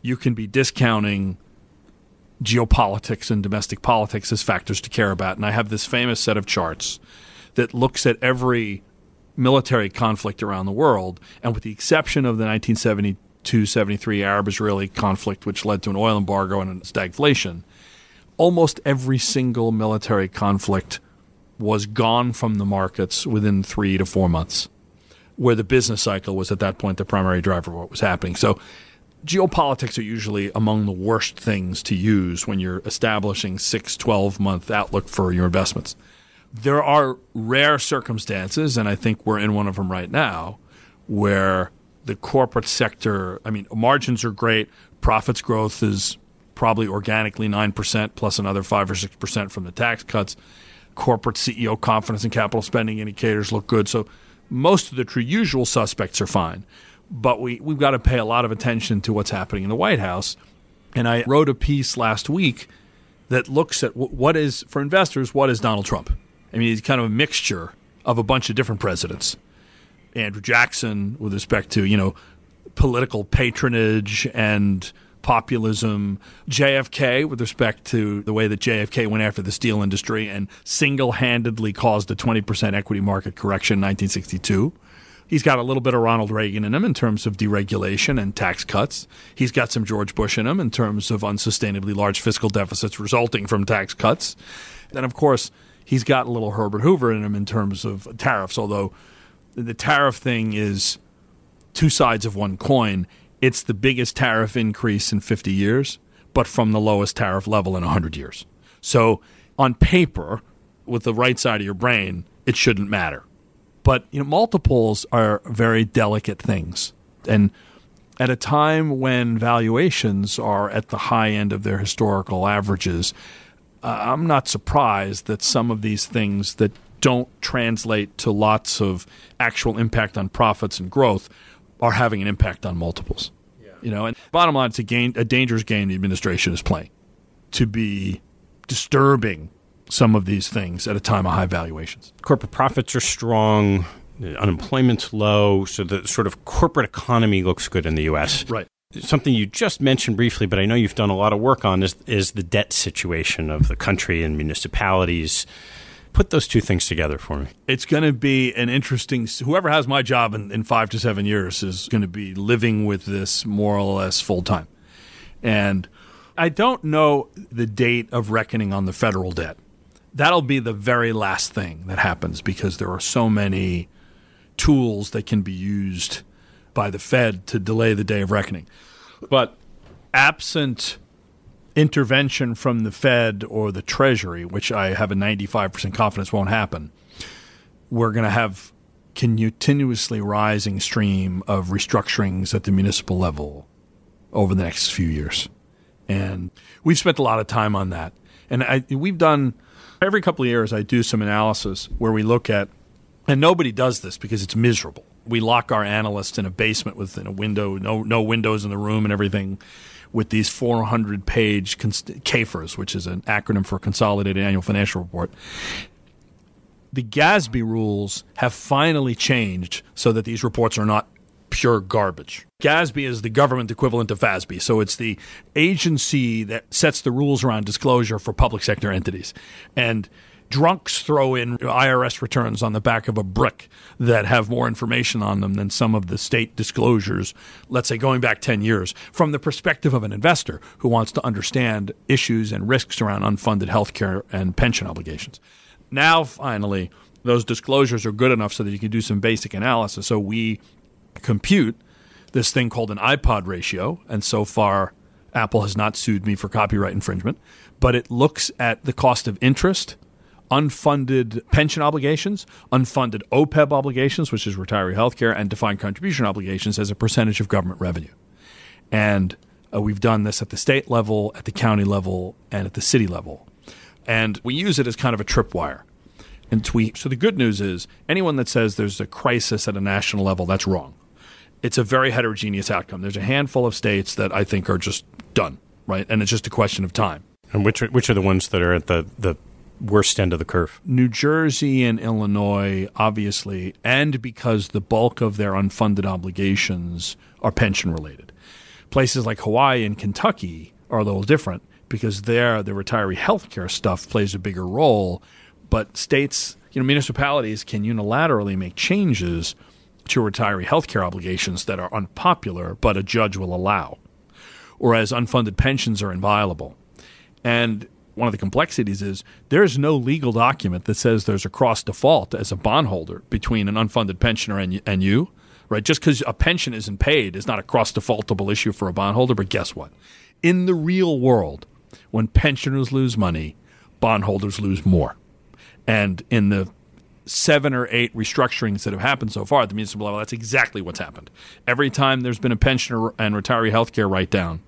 you can be discounting geopolitics and domestic politics as factors to care about. And I have this famous set of charts that looks at every military conflict around the world, and with the exception of the 1972 73 Arab Israeli conflict, which led to an oil embargo and a stagflation, almost every single military conflict was gone from the markets within three to four months, where the business cycle was at that point the primary driver of what was happening. So geopolitics are usually among the worst things to use when you're establishing six, 12 month outlook for your investments. There are rare circumstances, and I think we're in one of them right now, where the corporate sector, I mean, margins are great, profits growth is probably organically 9% plus another 5 or 6% from the tax cuts. Corporate CEO confidence and capital spending indicators look good. So most of the true usual suspects are fine but we, we've got to pay a lot of attention to what's happening in the White House. And I wrote a piece last week that looks at what is, for investors, what is Donald Trump? I mean, he's kind of a mixture of a bunch of different presidents. Andrew Jackson, with respect to, you know, political patronage and populism. JFK, with respect to the way that JFK went after the steel industry and single handedly caused a 20% equity market correction in 1962. He's got a little bit of Ronald Reagan in him in terms of deregulation and tax cuts. He's got some George Bush in him in terms of unsustainably large fiscal deficits resulting from tax cuts. And of course, he's got a little Herbert Hoover in him in terms of tariffs, although the tariff thing is two sides of one coin. It's the biggest tariff increase in 50 years, but from the lowest tariff level in 100 years. So, on paper, with the right side of your brain, it shouldn't matter. But you know, multiples are very delicate things, and at a time when valuations are at the high end of their historical averages, uh, I'm not surprised that some of these things that don't translate to lots of actual impact on profits and growth are having an impact on multiples. Yeah. You know, and bottom line, it's a game, a dangerous game the administration is playing to be disturbing some of these things at a time of high valuations. Corporate profits are strong, unemployment's low, so the sort of corporate economy looks good in the U.S. Right. Something you just mentioned briefly, but I know you've done a lot of work on is is the debt situation of the country and municipalities. Put those two things together for me. It's going to be an interesting. Whoever has my job in, in five to seven years is going to be living with this more or less full time, and I don't know the date of reckoning on the federal debt that'll be the very last thing that happens because there are so many tools that can be used by the Fed to delay the day of reckoning. But absent intervention from the Fed or the Treasury, which I have a 95% confidence won't happen, we're going to have continuously rising stream of restructurings at the municipal level over the next few years. And we've spent a lot of time on that. And I, we've done – every couple of years I do some analysis where we look at, and nobody does this because it's miserable. We lock our analysts in a basement within a window, no no windows in the room and everything, with these 400 page CAFRs, which is an acronym for Consolidated Annual Financial Report. The GASB rules have finally changed so that these reports are not pure garbage. GASB is the government equivalent of FASB, so it's the agency that sets the rules around disclosure for public sector entities. And drunks throw in IRS returns on the back of a brick that have more information on them than some of the state disclosures, let's say going back 10 years, from the perspective of an investor who wants to understand issues and risks around unfunded health care and pension obligations. Now, finally, those disclosures are good enough so that you can do some basic analysis. So we compute this thing called an iPod ratio, and so far Apple has not sued me for copyright infringement, but it looks at the cost of interest, unfunded pension obligations, unfunded OPEB obligations, which is retiree health care, and defined contribution obligations as a percentage of government revenue. And uh, we've done this at the state level, at the county level, and at the city level. And we use it as kind of a tripwire and. So the good news is anyone that says there's a crisis at a national level, that's wrong it's a very heterogeneous outcome. There's a handful of states that I think are just done, right? And it's just a question of time. And which are, which are the ones that are at the, the worst end of the curve? New Jersey and Illinois, obviously, and because the bulk of their unfunded obligations are pension related. Places like Hawaii and Kentucky are a little different because there the retiree health care stuff plays a bigger role. But states, you know, municipalities can unilaterally make changes – to retiree health care obligations that are unpopular, but a judge will allow, whereas unfunded pensions are inviolable. And one of the complexities is there's no legal document that says there's a cross default as a bondholder between an unfunded pensioner and, and you, right? Just because a pension isn't paid is not a cross defaultable issue for a bondholder. But guess what? In the real world, when pensioners lose money, bondholders lose more. And in the seven or eight restructurings that have happened so far at the municipal level, that's exactly what's happened. Every time there's been a pensioner and retiree health care write down,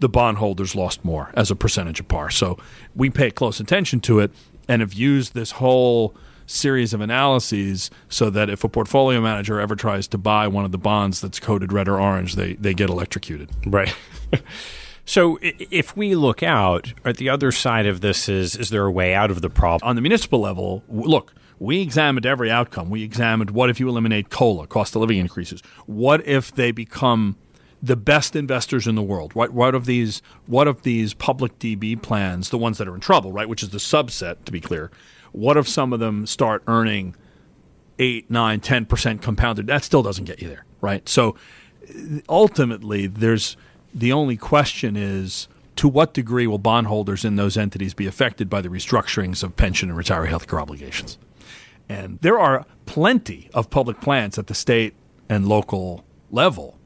the bondholders lost more as a percentage of par. So we pay close attention to it and have used this whole series of analyses so that if a portfolio manager ever tries to buy one of the bonds that's coded red or orange, they, they get electrocuted. Right. So if we look out at the other side of this is is there a way out of the problem? On the municipal level, look, we examined every outcome. We examined what if you eliminate COLA, cost of living increases? What if they become the best investors in the world? What, what of these what of these public DB plans, the ones that are in trouble, right, which is the subset to be clear, what if some of them start earning eight, nine, ten percent compounded? That still doesn't get you there, right? So ultimately there's the only question is to what degree will bondholders in those entities be affected by the restructurings of pension and retiree health care obligations? And there are plenty of public plans at the state and local level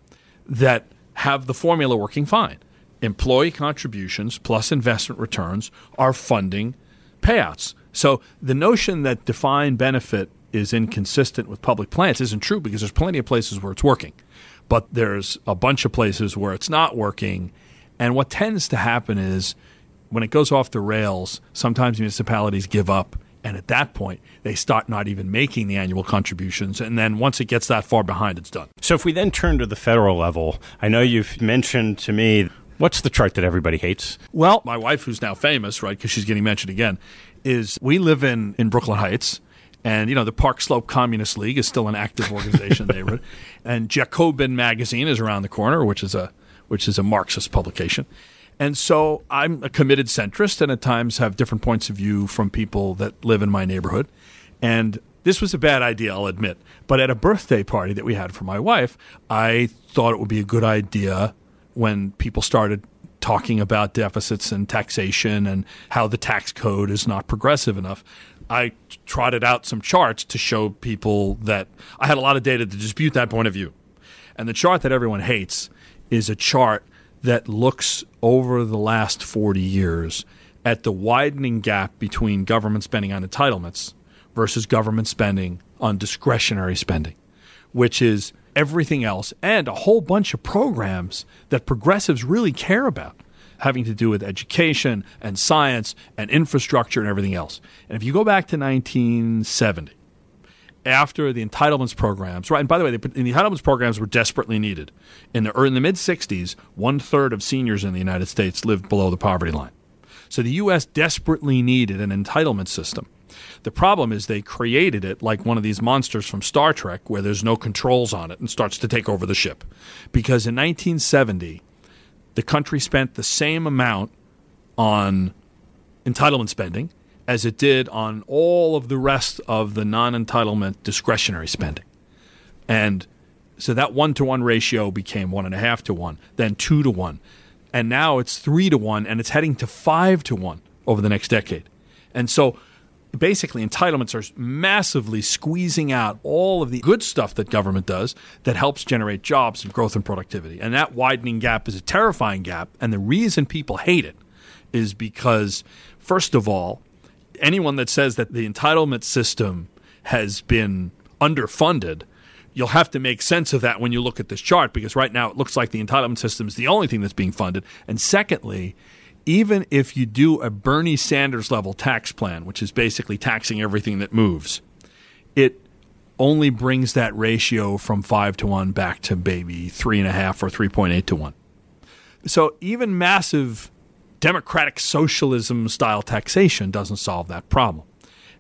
that have the formula working fine. Employee contributions plus investment returns are funding payouts. So the notion that defined benefit is inconsistent with public plans isn't true because there's plenty of places where it's working. But there's a bunch of places where it's not working. And what tends to happen is when it goes off the rails, sometimes municipalities give up and at that point, they start not even making the annual contributions. And then once it gets that far behind, it's done. So if we then turn to the federal level, I know you've mentioned to me what's the chart that everybody hates? Well, my wife, who's now famous, right, because she's getting mentioned again, is we live in, in Brooklyn Heights. And, you know, the Park Slope Communist League is still an active organization in the neighborhood. And Jacobin Magazine is around the corner, which is a, which is a Marxist publication. And so I'm a committed centrist and at times have different points of view from people that live in my neighborhood. And this was a bad idea, I'll admit. But at a birthday party that we had for my wife, I thought it would be a good idea when people started talking about deficits and taxation and how the tax code is not progressive enough. I trotted out some charts to show people that I had a lot of data to dispute that point of view. And the chart that everyone hates is a chart that looks over the last 40 years at the widening gap between government spending on entitlements versus government spending on discretionary spending, which is everything else and a whole bunch of programs that progressives really care about having to do with education and science and infrastructure and everything else. And if you go back to 1970, after the entitlements programs, right? And by the way, the, entitlements programs were desperately needed. In the, er, in the mid 60s, one third of seniors in the United States lived below the poverty line. So the U.S. desperately needed an entitlement system. The problem is they created it like one of these monsters from Star Trek where there's no controls on it and starts to take over the ship. Because in 1970, the country spent the same amount on entitlement spending as it did on all of the rest of the non entitlement discretionary spending. And so that one to one ratio became one and a half to one, then two to one. And now it's three to one, and it's heading to five to one over the next decade. And so basically, entitlements are massively squeezing out all of the good stuff that government does that helps generate jobs and growth and productivity. And that widening gap is a terrifying gap. And the reason people hate it is because, first of all, anyone that says that the entitlement system has been underfunded, you'll have to make sense of that when you look at this chart because right now it looks like the entitlement system is the only thing that's being funded. And secondly, even if you do a Bernie Sanders level tax plan, which is basically taxing everything that moves, it only brings that ratio from five to one back to maybe three and a half or 3.8 to one. So even massive democratic socialism style taxation doesn't solve that problem.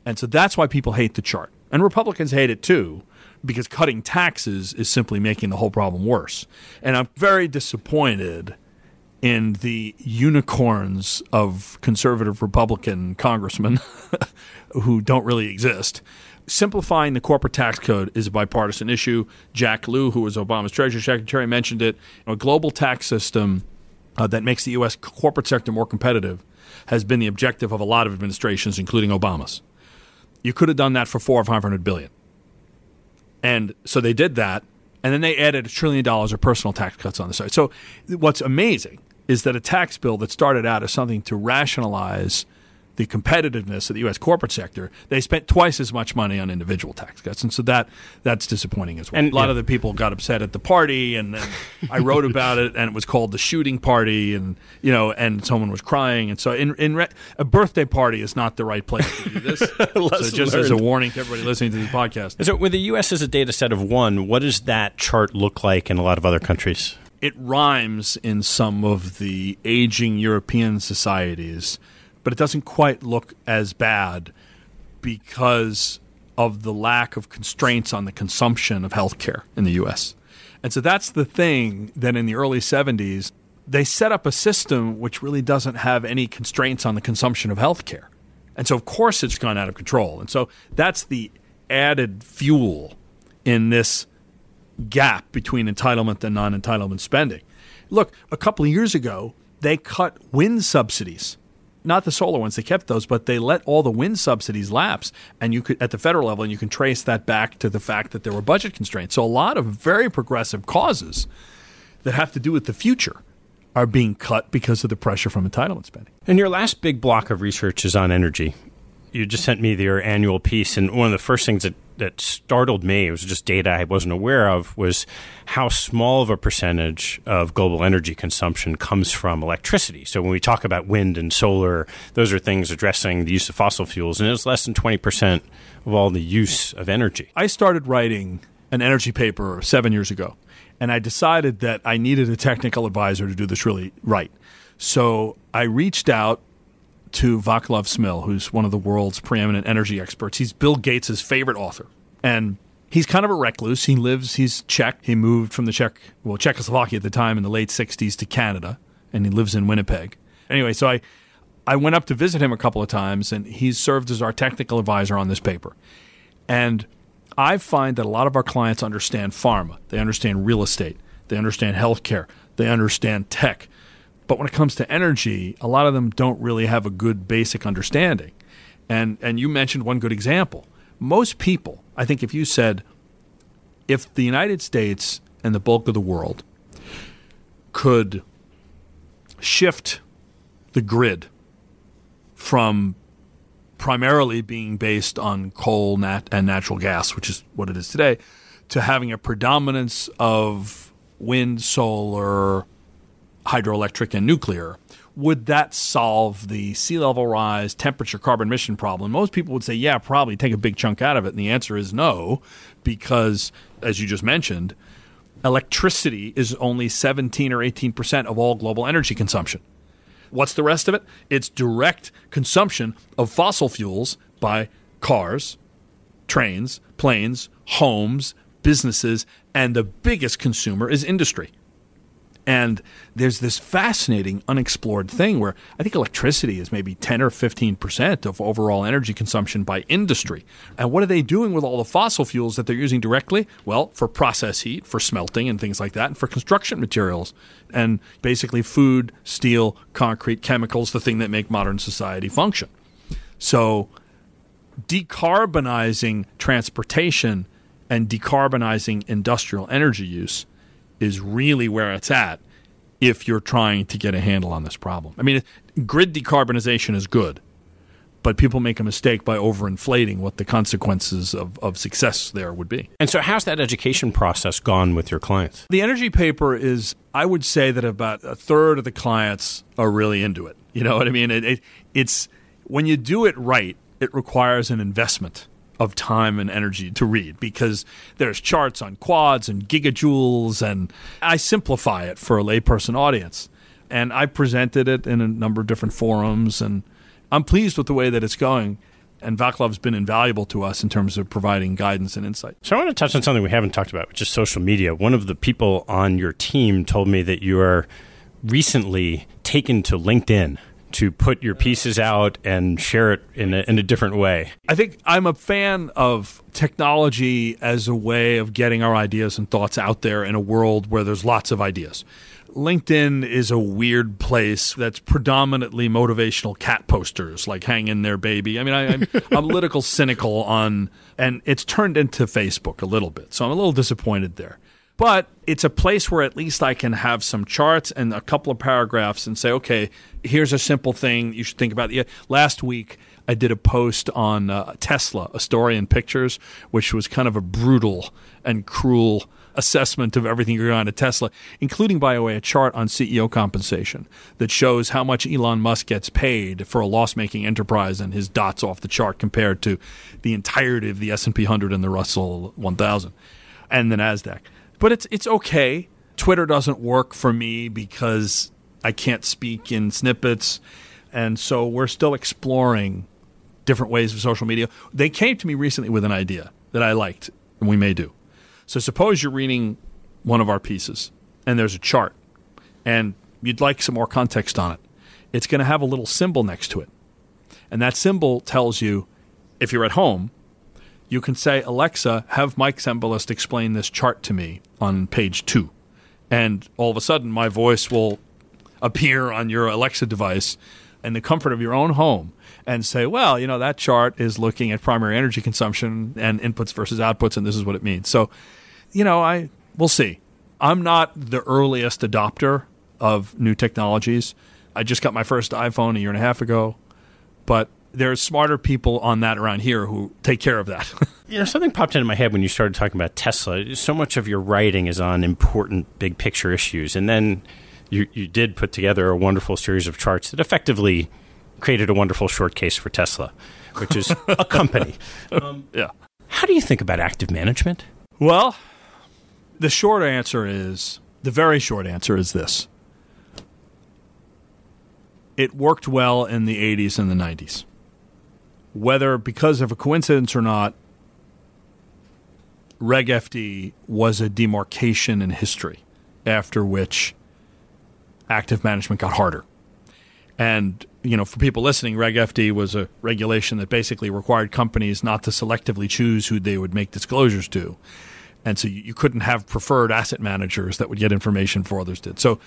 And so that's why people hate the chart. And Republicans hate it too, because cutting taxes is simply making the whole problem worse. And I'm very disappointed in the unicorns of conservative Republican congressmen who don't really exist. Simplifying the corporate tax code is a bipartisan issue. Jack Lew, who was Obama's Treasury Secretary, mentioned it. A global tax system uh, that makes the U.S. corporate sector more competitive has been the objective of a lot of administrations, including Obama's. You could have done that for four or five hundred billion, and so they did that, and then they added a trillion dollars of personal tax cuts on the side. So, what's amazing is that a tax bill that started out as something to rationalize the competitiveness of the U.S. corporate sector, they spent twice as much money on individual tax cuts, and so that that's disappointing as well. And, a lot yeah. of the people got upset at the party, and, and I wrote about it, and it was called the shooting party, and you know, and someone was crying, and so in, in re- a birthday party is not the right place to do this. so just learned. as a warning to everybody listening to this podcast. So with the U.S. as a data set of one, what does that chart look like in a lot of other countries? it rhymes in some of the aging European societies, but it doesn't quite look as bad because of the lack of constraints on the consumption of healthcare in the US. And so that's the thing that in the early 70s, they set up a system which really doesn't have any constraints on the consumption of healthcare. And so, of course, it's gone out of control. And so that's the added fuel in this gap between entitlement and non entitlement spending. Look, a couple of years ago, they cut wind subsidies. Not the solar ones, they kept those, but they let all the wind subsidies lapse. And you could, at the federal level, and you can trace that back to the fact that there were budget constraints. So a lot of very progressive causes that have to do with the future are being cut because of the pressure from entitlement spending. And your last big block of research is on energy. You just sent me your annual piece, and one of the first things that that startled me, it was just data I wasn't aware of, was how small of a percentage of global energy consumption comes from electricity. So when we talk about wind and solar, those are things addressing the use of fossil fuels, and it's less than 20% of all the use of energy. I started writing an energy paper seven years ago, and I decided that I needed a technical advisor to do this really right. So I reached out to Vaclav Smil, who's one of the world's preeminent energy experts. He's Bill Gates' favorite author. And he's kind of a recluse. He lives, he's Czech. He moved from the Czech, well, Czechoslovakia at the time in the late 60s to Canada, and he lives in Winnipeg. Anyway, so I, I went up to visit him a couple of times, and he's served as our technical advisor on this paper. And I find that a lot of our clients understand pharma, they understand real estate, they understand healthcare, they understand tech. But when it comes to energy, a lot of them don't really have a good basic understanding. And and you mentioned one good example. Most people, I think if you said if the United States and the bulk of the world could shift the grid from primarily being based on coal nat- and natural gas, which is what it is today, to having a predominance of wind, solar, hydroelectric, and nuclear. Would that solve the sea level rise, temperature, carbon emission problem? Most people would say, yeah, probably take a big chunk out of it. And the answer is no, because, as you just mentioned, electricity is only 17 or 18% of all global energy consumption. What's the rest of it? It's direct consumption of fossil fuels by cars, trains, planes, homes, businesses, and the biggest consumer is industry. And there's this fascinating unexplored thing where I think electricity is maybe 10 or 15% of overall energy consumption by industry. And what are they doing with all the fossil fuels that they're using directly? Well, for process heat, for smelting and things like that, and for construction materials. And basically, food, steel, concrete, chemicals, the thing that make modern society function. So, decarbonizing transportation and decarbonizing industrial energy use is really where it's at if you're trying to get a handle on this problem. I mean, grid decarbonization is good, but people make a mistake by overinflating what the consequences of, of success there would be. And so, how's that education process gone with your clients? The energy paper is, I would say that about a third of the clients are really into it. You know what I mean? It, it, it's when you do it right, it requires an investment of time and energy to read because there's charts on quads and gigajoules, and I simplify it for a layperson audience. And I presented it in a number of different forums, and I'm pleased with the way that it's going. And Vaclav's been invaluable to us in terms of providing guidance and insight. So I want to touch on something we haven't talked about, which is social media. One of the people on your team told me that you are recently taken to LinkedIn to put your pieces out and share it in a, in a different way? I think I'm a fan of technology as a way of getting our ideas and thoughts out there in a world where there's lots of ideas. LinkedIn is a weird place that's predominantly motivational cat posters, like hang in there, baby. I mean, I, am I'm a little cynical on, and it's turned into Facebook a little bit. So I'm a little disappointed there. But it's a place where at least I can have some charts and a couple of paragraphs and say, okay, here's a simple thing you should think about. Yeah, last week, I did a post on uh, Tesla, a story in pictures, which was kind of a brutal and cruel assessment of everything going on at Tesla, including, by the way, a chart on CEO compensation that shows how much Elon Musk gets paid for a loss-making enterprise and his dots off the chart compared to the entirety of the S&P 100 and the Russell 1000 and the Nasdaq but it's it's okay. Twitter doesn't work for me because I can't speak in snippets. And so we're still exploring different ways of social media. They came to me recently with an idea that I liked, and we may do. So suppose you're reading one of our pieces and there's a chart and you'd like some more context on it. It's going to have a little symbol next to it. And that symbol tells you if you're at home, you can say, Alexa, have Mike Cembalest explain this chart to me on page two. And all of a sudden, my voice will appear on your Alexa device in the comfort of your own home and say, well, you know, that chart is looking at primary energy consumption and inputs versus outputs, and this is what it means. So, you know, I we'll see. I'm not the earliest adopter of new technologies. I just got my first iPhone a year and a half ago, but there's smarter people on that around here who take care of that. you know, something popped into my head when you started talking about Tesla. So much of your writing is on important big picture issues, and then you you did put together a wonderful series of charts that effectively created a wonderful short case for Tesla, which is a company. Um, yeah. How do you think about active management? Well, the short answer is the very short answer is this. It worked well in the 80s and the 90s. Whether because of a coincidence or not, Reg FD was a demarcation in history after which active management got harder. And, you know, for people listening, Reg FD was a regulation that basically required companies not to selectively choose who they would make disclosures to. And so you, couldn't have preferred asset managers that would get information before others did. So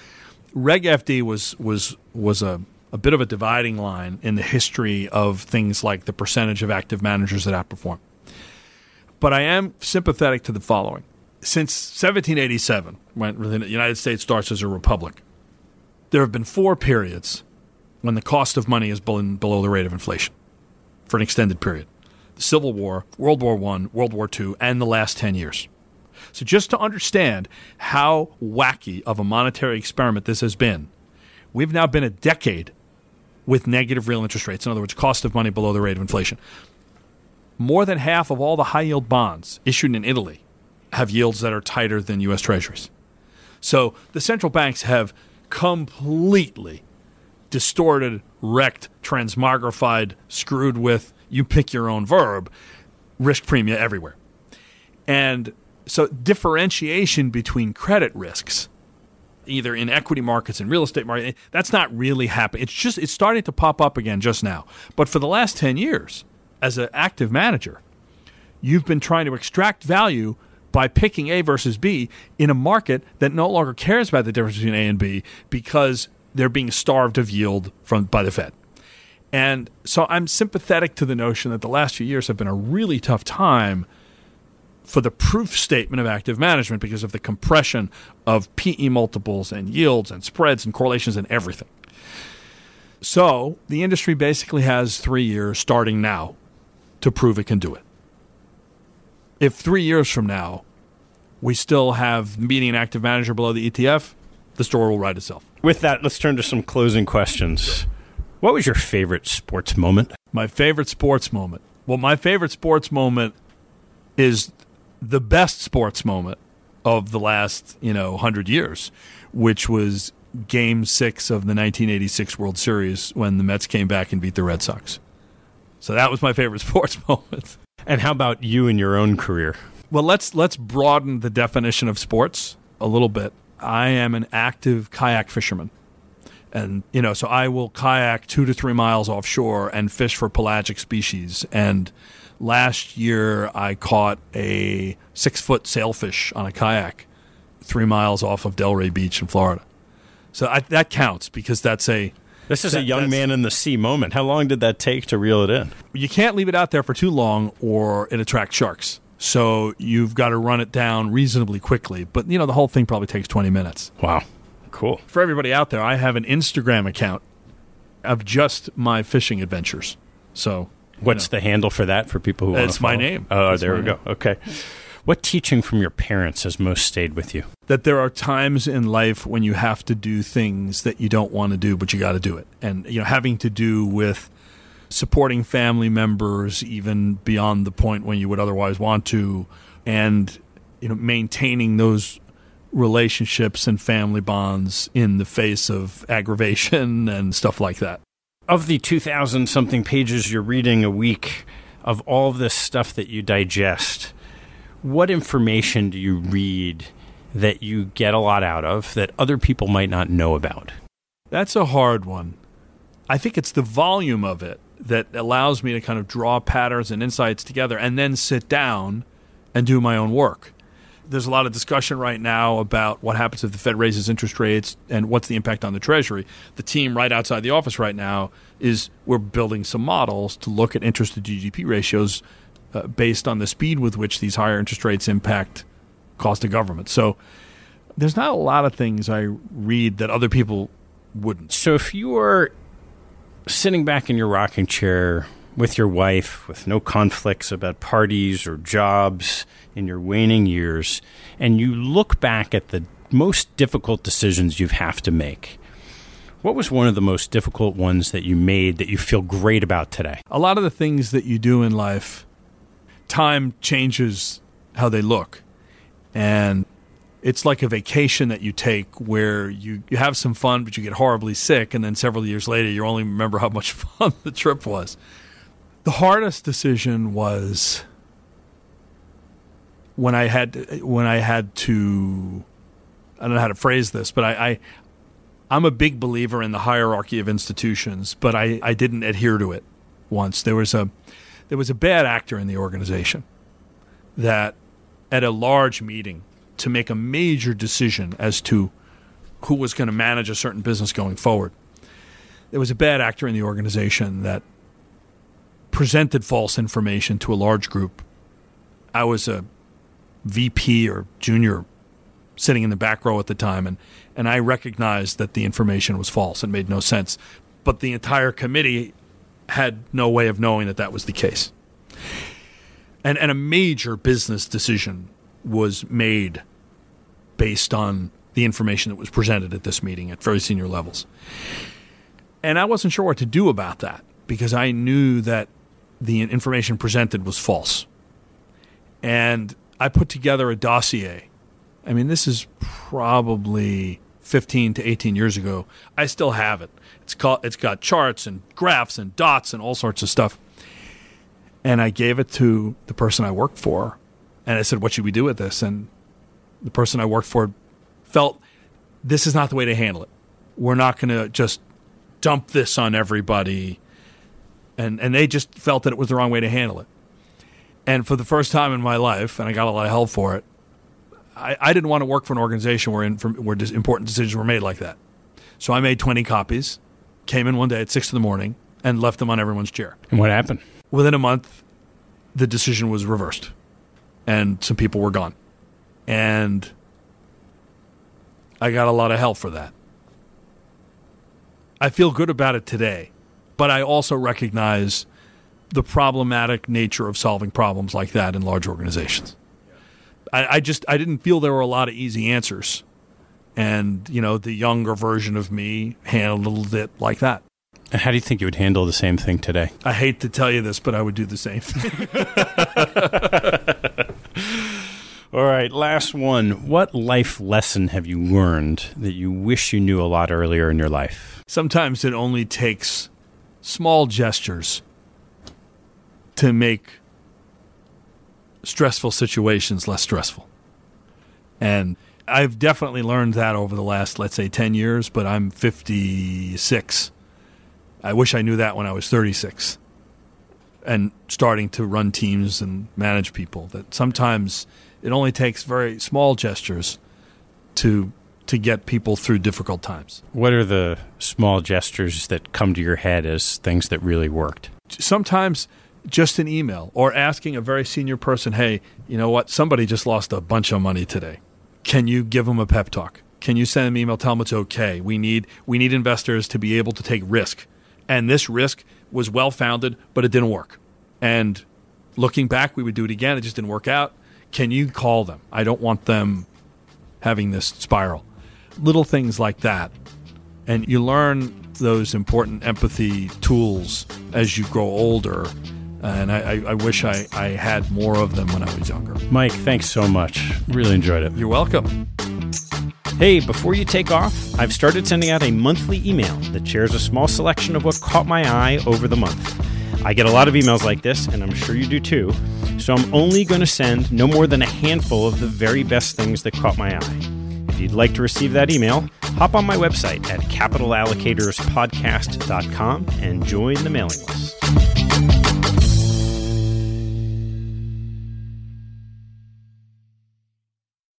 Reg FD was was was a, a bit of a dividing line in the history of things like the percentage of active managers that outperform. But I am sympathetic to the following. Since 1787, when the United States starts as a republic, there have been four periods when the cost of money been below the rate of inflation for an extended period the Civil War, World War I, World War II, and the last 10 years. So, just to understand how wacky of a monetary experiment this has been, we've now been a decade with negative real interest rates. In other words, cost of money below the rate of inflation. More than half of all the high yield bonds issued in Italy have yields that are tighter than U.S. Treasuries. So, the central banks have completely distorted, wrecked, transmogrified, screwed with, you pick your own verb, risk premia everywhere. And so differentiation between credit risks, either in equity markets and real estate market, eh, that's not really happening. It's just it's starting to pop up again just now. But for the last 10 years, as an active manager, you've been trying to extract value by picking A versus B in a market that no longer cares about the difference between A and B because they're being starved of yield from by the Fed. And so I'm sympathetic to the notion that the last few years have been a really tough time for the proof statement of active management because of the compression of PE multiples and yields and spreads and correlations and everything. So the industry basically has three years starting now to prove it can do it. If three years from now we still have median active manager below the ETF, the story will write itself. With that, let's turn to some closing questions. What was your favorite sports moment? My favorite sports moment. Well, my favorite sports moment is the best sports moment of the last, you know, 100 years, which was game 6 of the 1986 World Series when the Mets came back and beat the Red Sox. So that was my favorite sports moment. And how about you in your own career? Well, let's let's broaden the definition of sports a little bit. I am an active kayak fisherman. And, you know, so I will kayak two to three miles offshore and fish for pelagic species. And last year I caught a six foot sailfish on a kayak three miles off of Delray Beach in Florida. So I, that counts because that's a. This is that, a young man in the sea moment. How long did that take to reel it in? You can't leave it out there for too long or it attracts sharks. So you've got to run it down reasonably quickly. But, you know, the whole thing probably takes 20 minutes. Wow. Cool. For everybody out there, I have an Instagram account of just my fishing adventures. So, what's the handle for that for people who want It's my name. Oh, it's there we go. Okay. What teaching from your parents has most stayed with you? That there are times in life when you have to do things that you don't want to do, but you got to do it. And, you know, having to do with supporting family members even beyond the point when you would otherwise want to, and, you know, maintaining those relationships and family bonds in the face of aggravation and stuff like that. Of the 2,000 something pages you're reading a week, of all this stuff that you digest, what information do you read that you get a lot out of that other people might not know about? That's a hard one. I think it's the volume of it that allows me to kind of draw patterns and insights together and then sit down and do my own work. There's a lot of discussion right now about what happens if the Fed raises interest rates and what's the impact on the Treasury. The team right outside the office right now is we're building some models to look at interest to GDP ratios uh, based on the speed with which these higher interest rates impact cost of government. So there's not a lot of things I read that other people wouldn't. So if you are sitting back in your rocking chair with your wife, with no conflicts about parties or jobs in your waning years, and you look back at the most difficult decisions you have had to make, what was one of the most difficult ones that you made that you feel great about today? A lot of the things that you do in life, time changes how they look. And it's like a vacation that you take where you, you have some fun, but you get horribly sick. And then several years later, you only remember how much fun the trip was. The hardest decision was when I had when I had to I don't know how to phrase this, but I, I I'm a big believer in the hierarchy of institutions, but I, I didn't adhere to it once. There was a there was a bad actor in the organization that at a large meeting to make a major decision as to who was going to manage a certain business going forward. There was a bad actor in the organization that presented false information to a large group. I was a VP or junior sitting in the back row at the time, and, and I recognized that the information was false It made no sense. But the entire committee had no way of knowing that that was the case. And, and a major business decision was made based on the information that was presented at this meeting at very senior levels. And I wasn't sure what to do about that because I knew that the information presented was false. And I put together a dossier. I mean, this is probably 15 to 18 years ago. I still have it. It's called, it's got charts and graphs and dots and all sorts of stuff. And I gave it to the person I worked for. And I said, What should we do with this? And the person I worked for felt this is not the way to handle it. We're not going to just dump this on everybody. And, and they just felt that it was the wrong way to handle it. And for the first time in my life, and I got a lot of help for it, I, I didn't want to work for an organization where, in, where important decisions were made like that. So I made 20 copies, came in one day at 6 in the morning, and left them on everyone's chair. And what happened? Within a month, the decision was reversed, and some people were gone. And I got a lot of help for that. I feel good about it today, but I also recognize the problematic nature of solving problems like that in large organizations. I, I, just I didn't feel there were a lot of easy answers, and you know the younger version of me handled it like that. And how do you think you would handle the same thing today? I hate to tell you this, but I would do the same thing. All right, last one. What life lesson have you learned that you wish you knew a lot earlier in your life? Sometimes it only takes small gestures to make stressful situations less stressful. And I've definitely learned that over the last, let's say, 10 years, but I'm 56. I wish I knew that when I was 36 and starting to run teams and manage people. That sometimes it only takes very small gestures to to get people through difficult times. What are the small gestures that come to your head as things that really worked? Sometimes just an email or asking a very senior person, "Hey, you know what? Somebody just lost a bunch of money today. Can you give them a pep talk? Can you send them an email tell them it's okay? We need we need investors to be able to take risk. And this risk was well founded, but it didn't work. And looking back, we would do it again. It just didn't work out. Can you call them? I don't want them having this spiral. Little things like that. And you learn those important empathy tools as you grow older. And I, I, wish I, I had more of them when I was younger. Mike, thanks so much. Really enjoyed it. You're welcome. Hey, before you take off, I've started sending out a monthly email that shares a small selection of what caught my eye over the month. I get a lot of emails like this, and I'm sure you do too, so I'm only going to send no more than a handful of the very best things that caught my eye. If you'd like to receive that email, hop on my website at capitalallocatorspodcast.com and join the mailing list.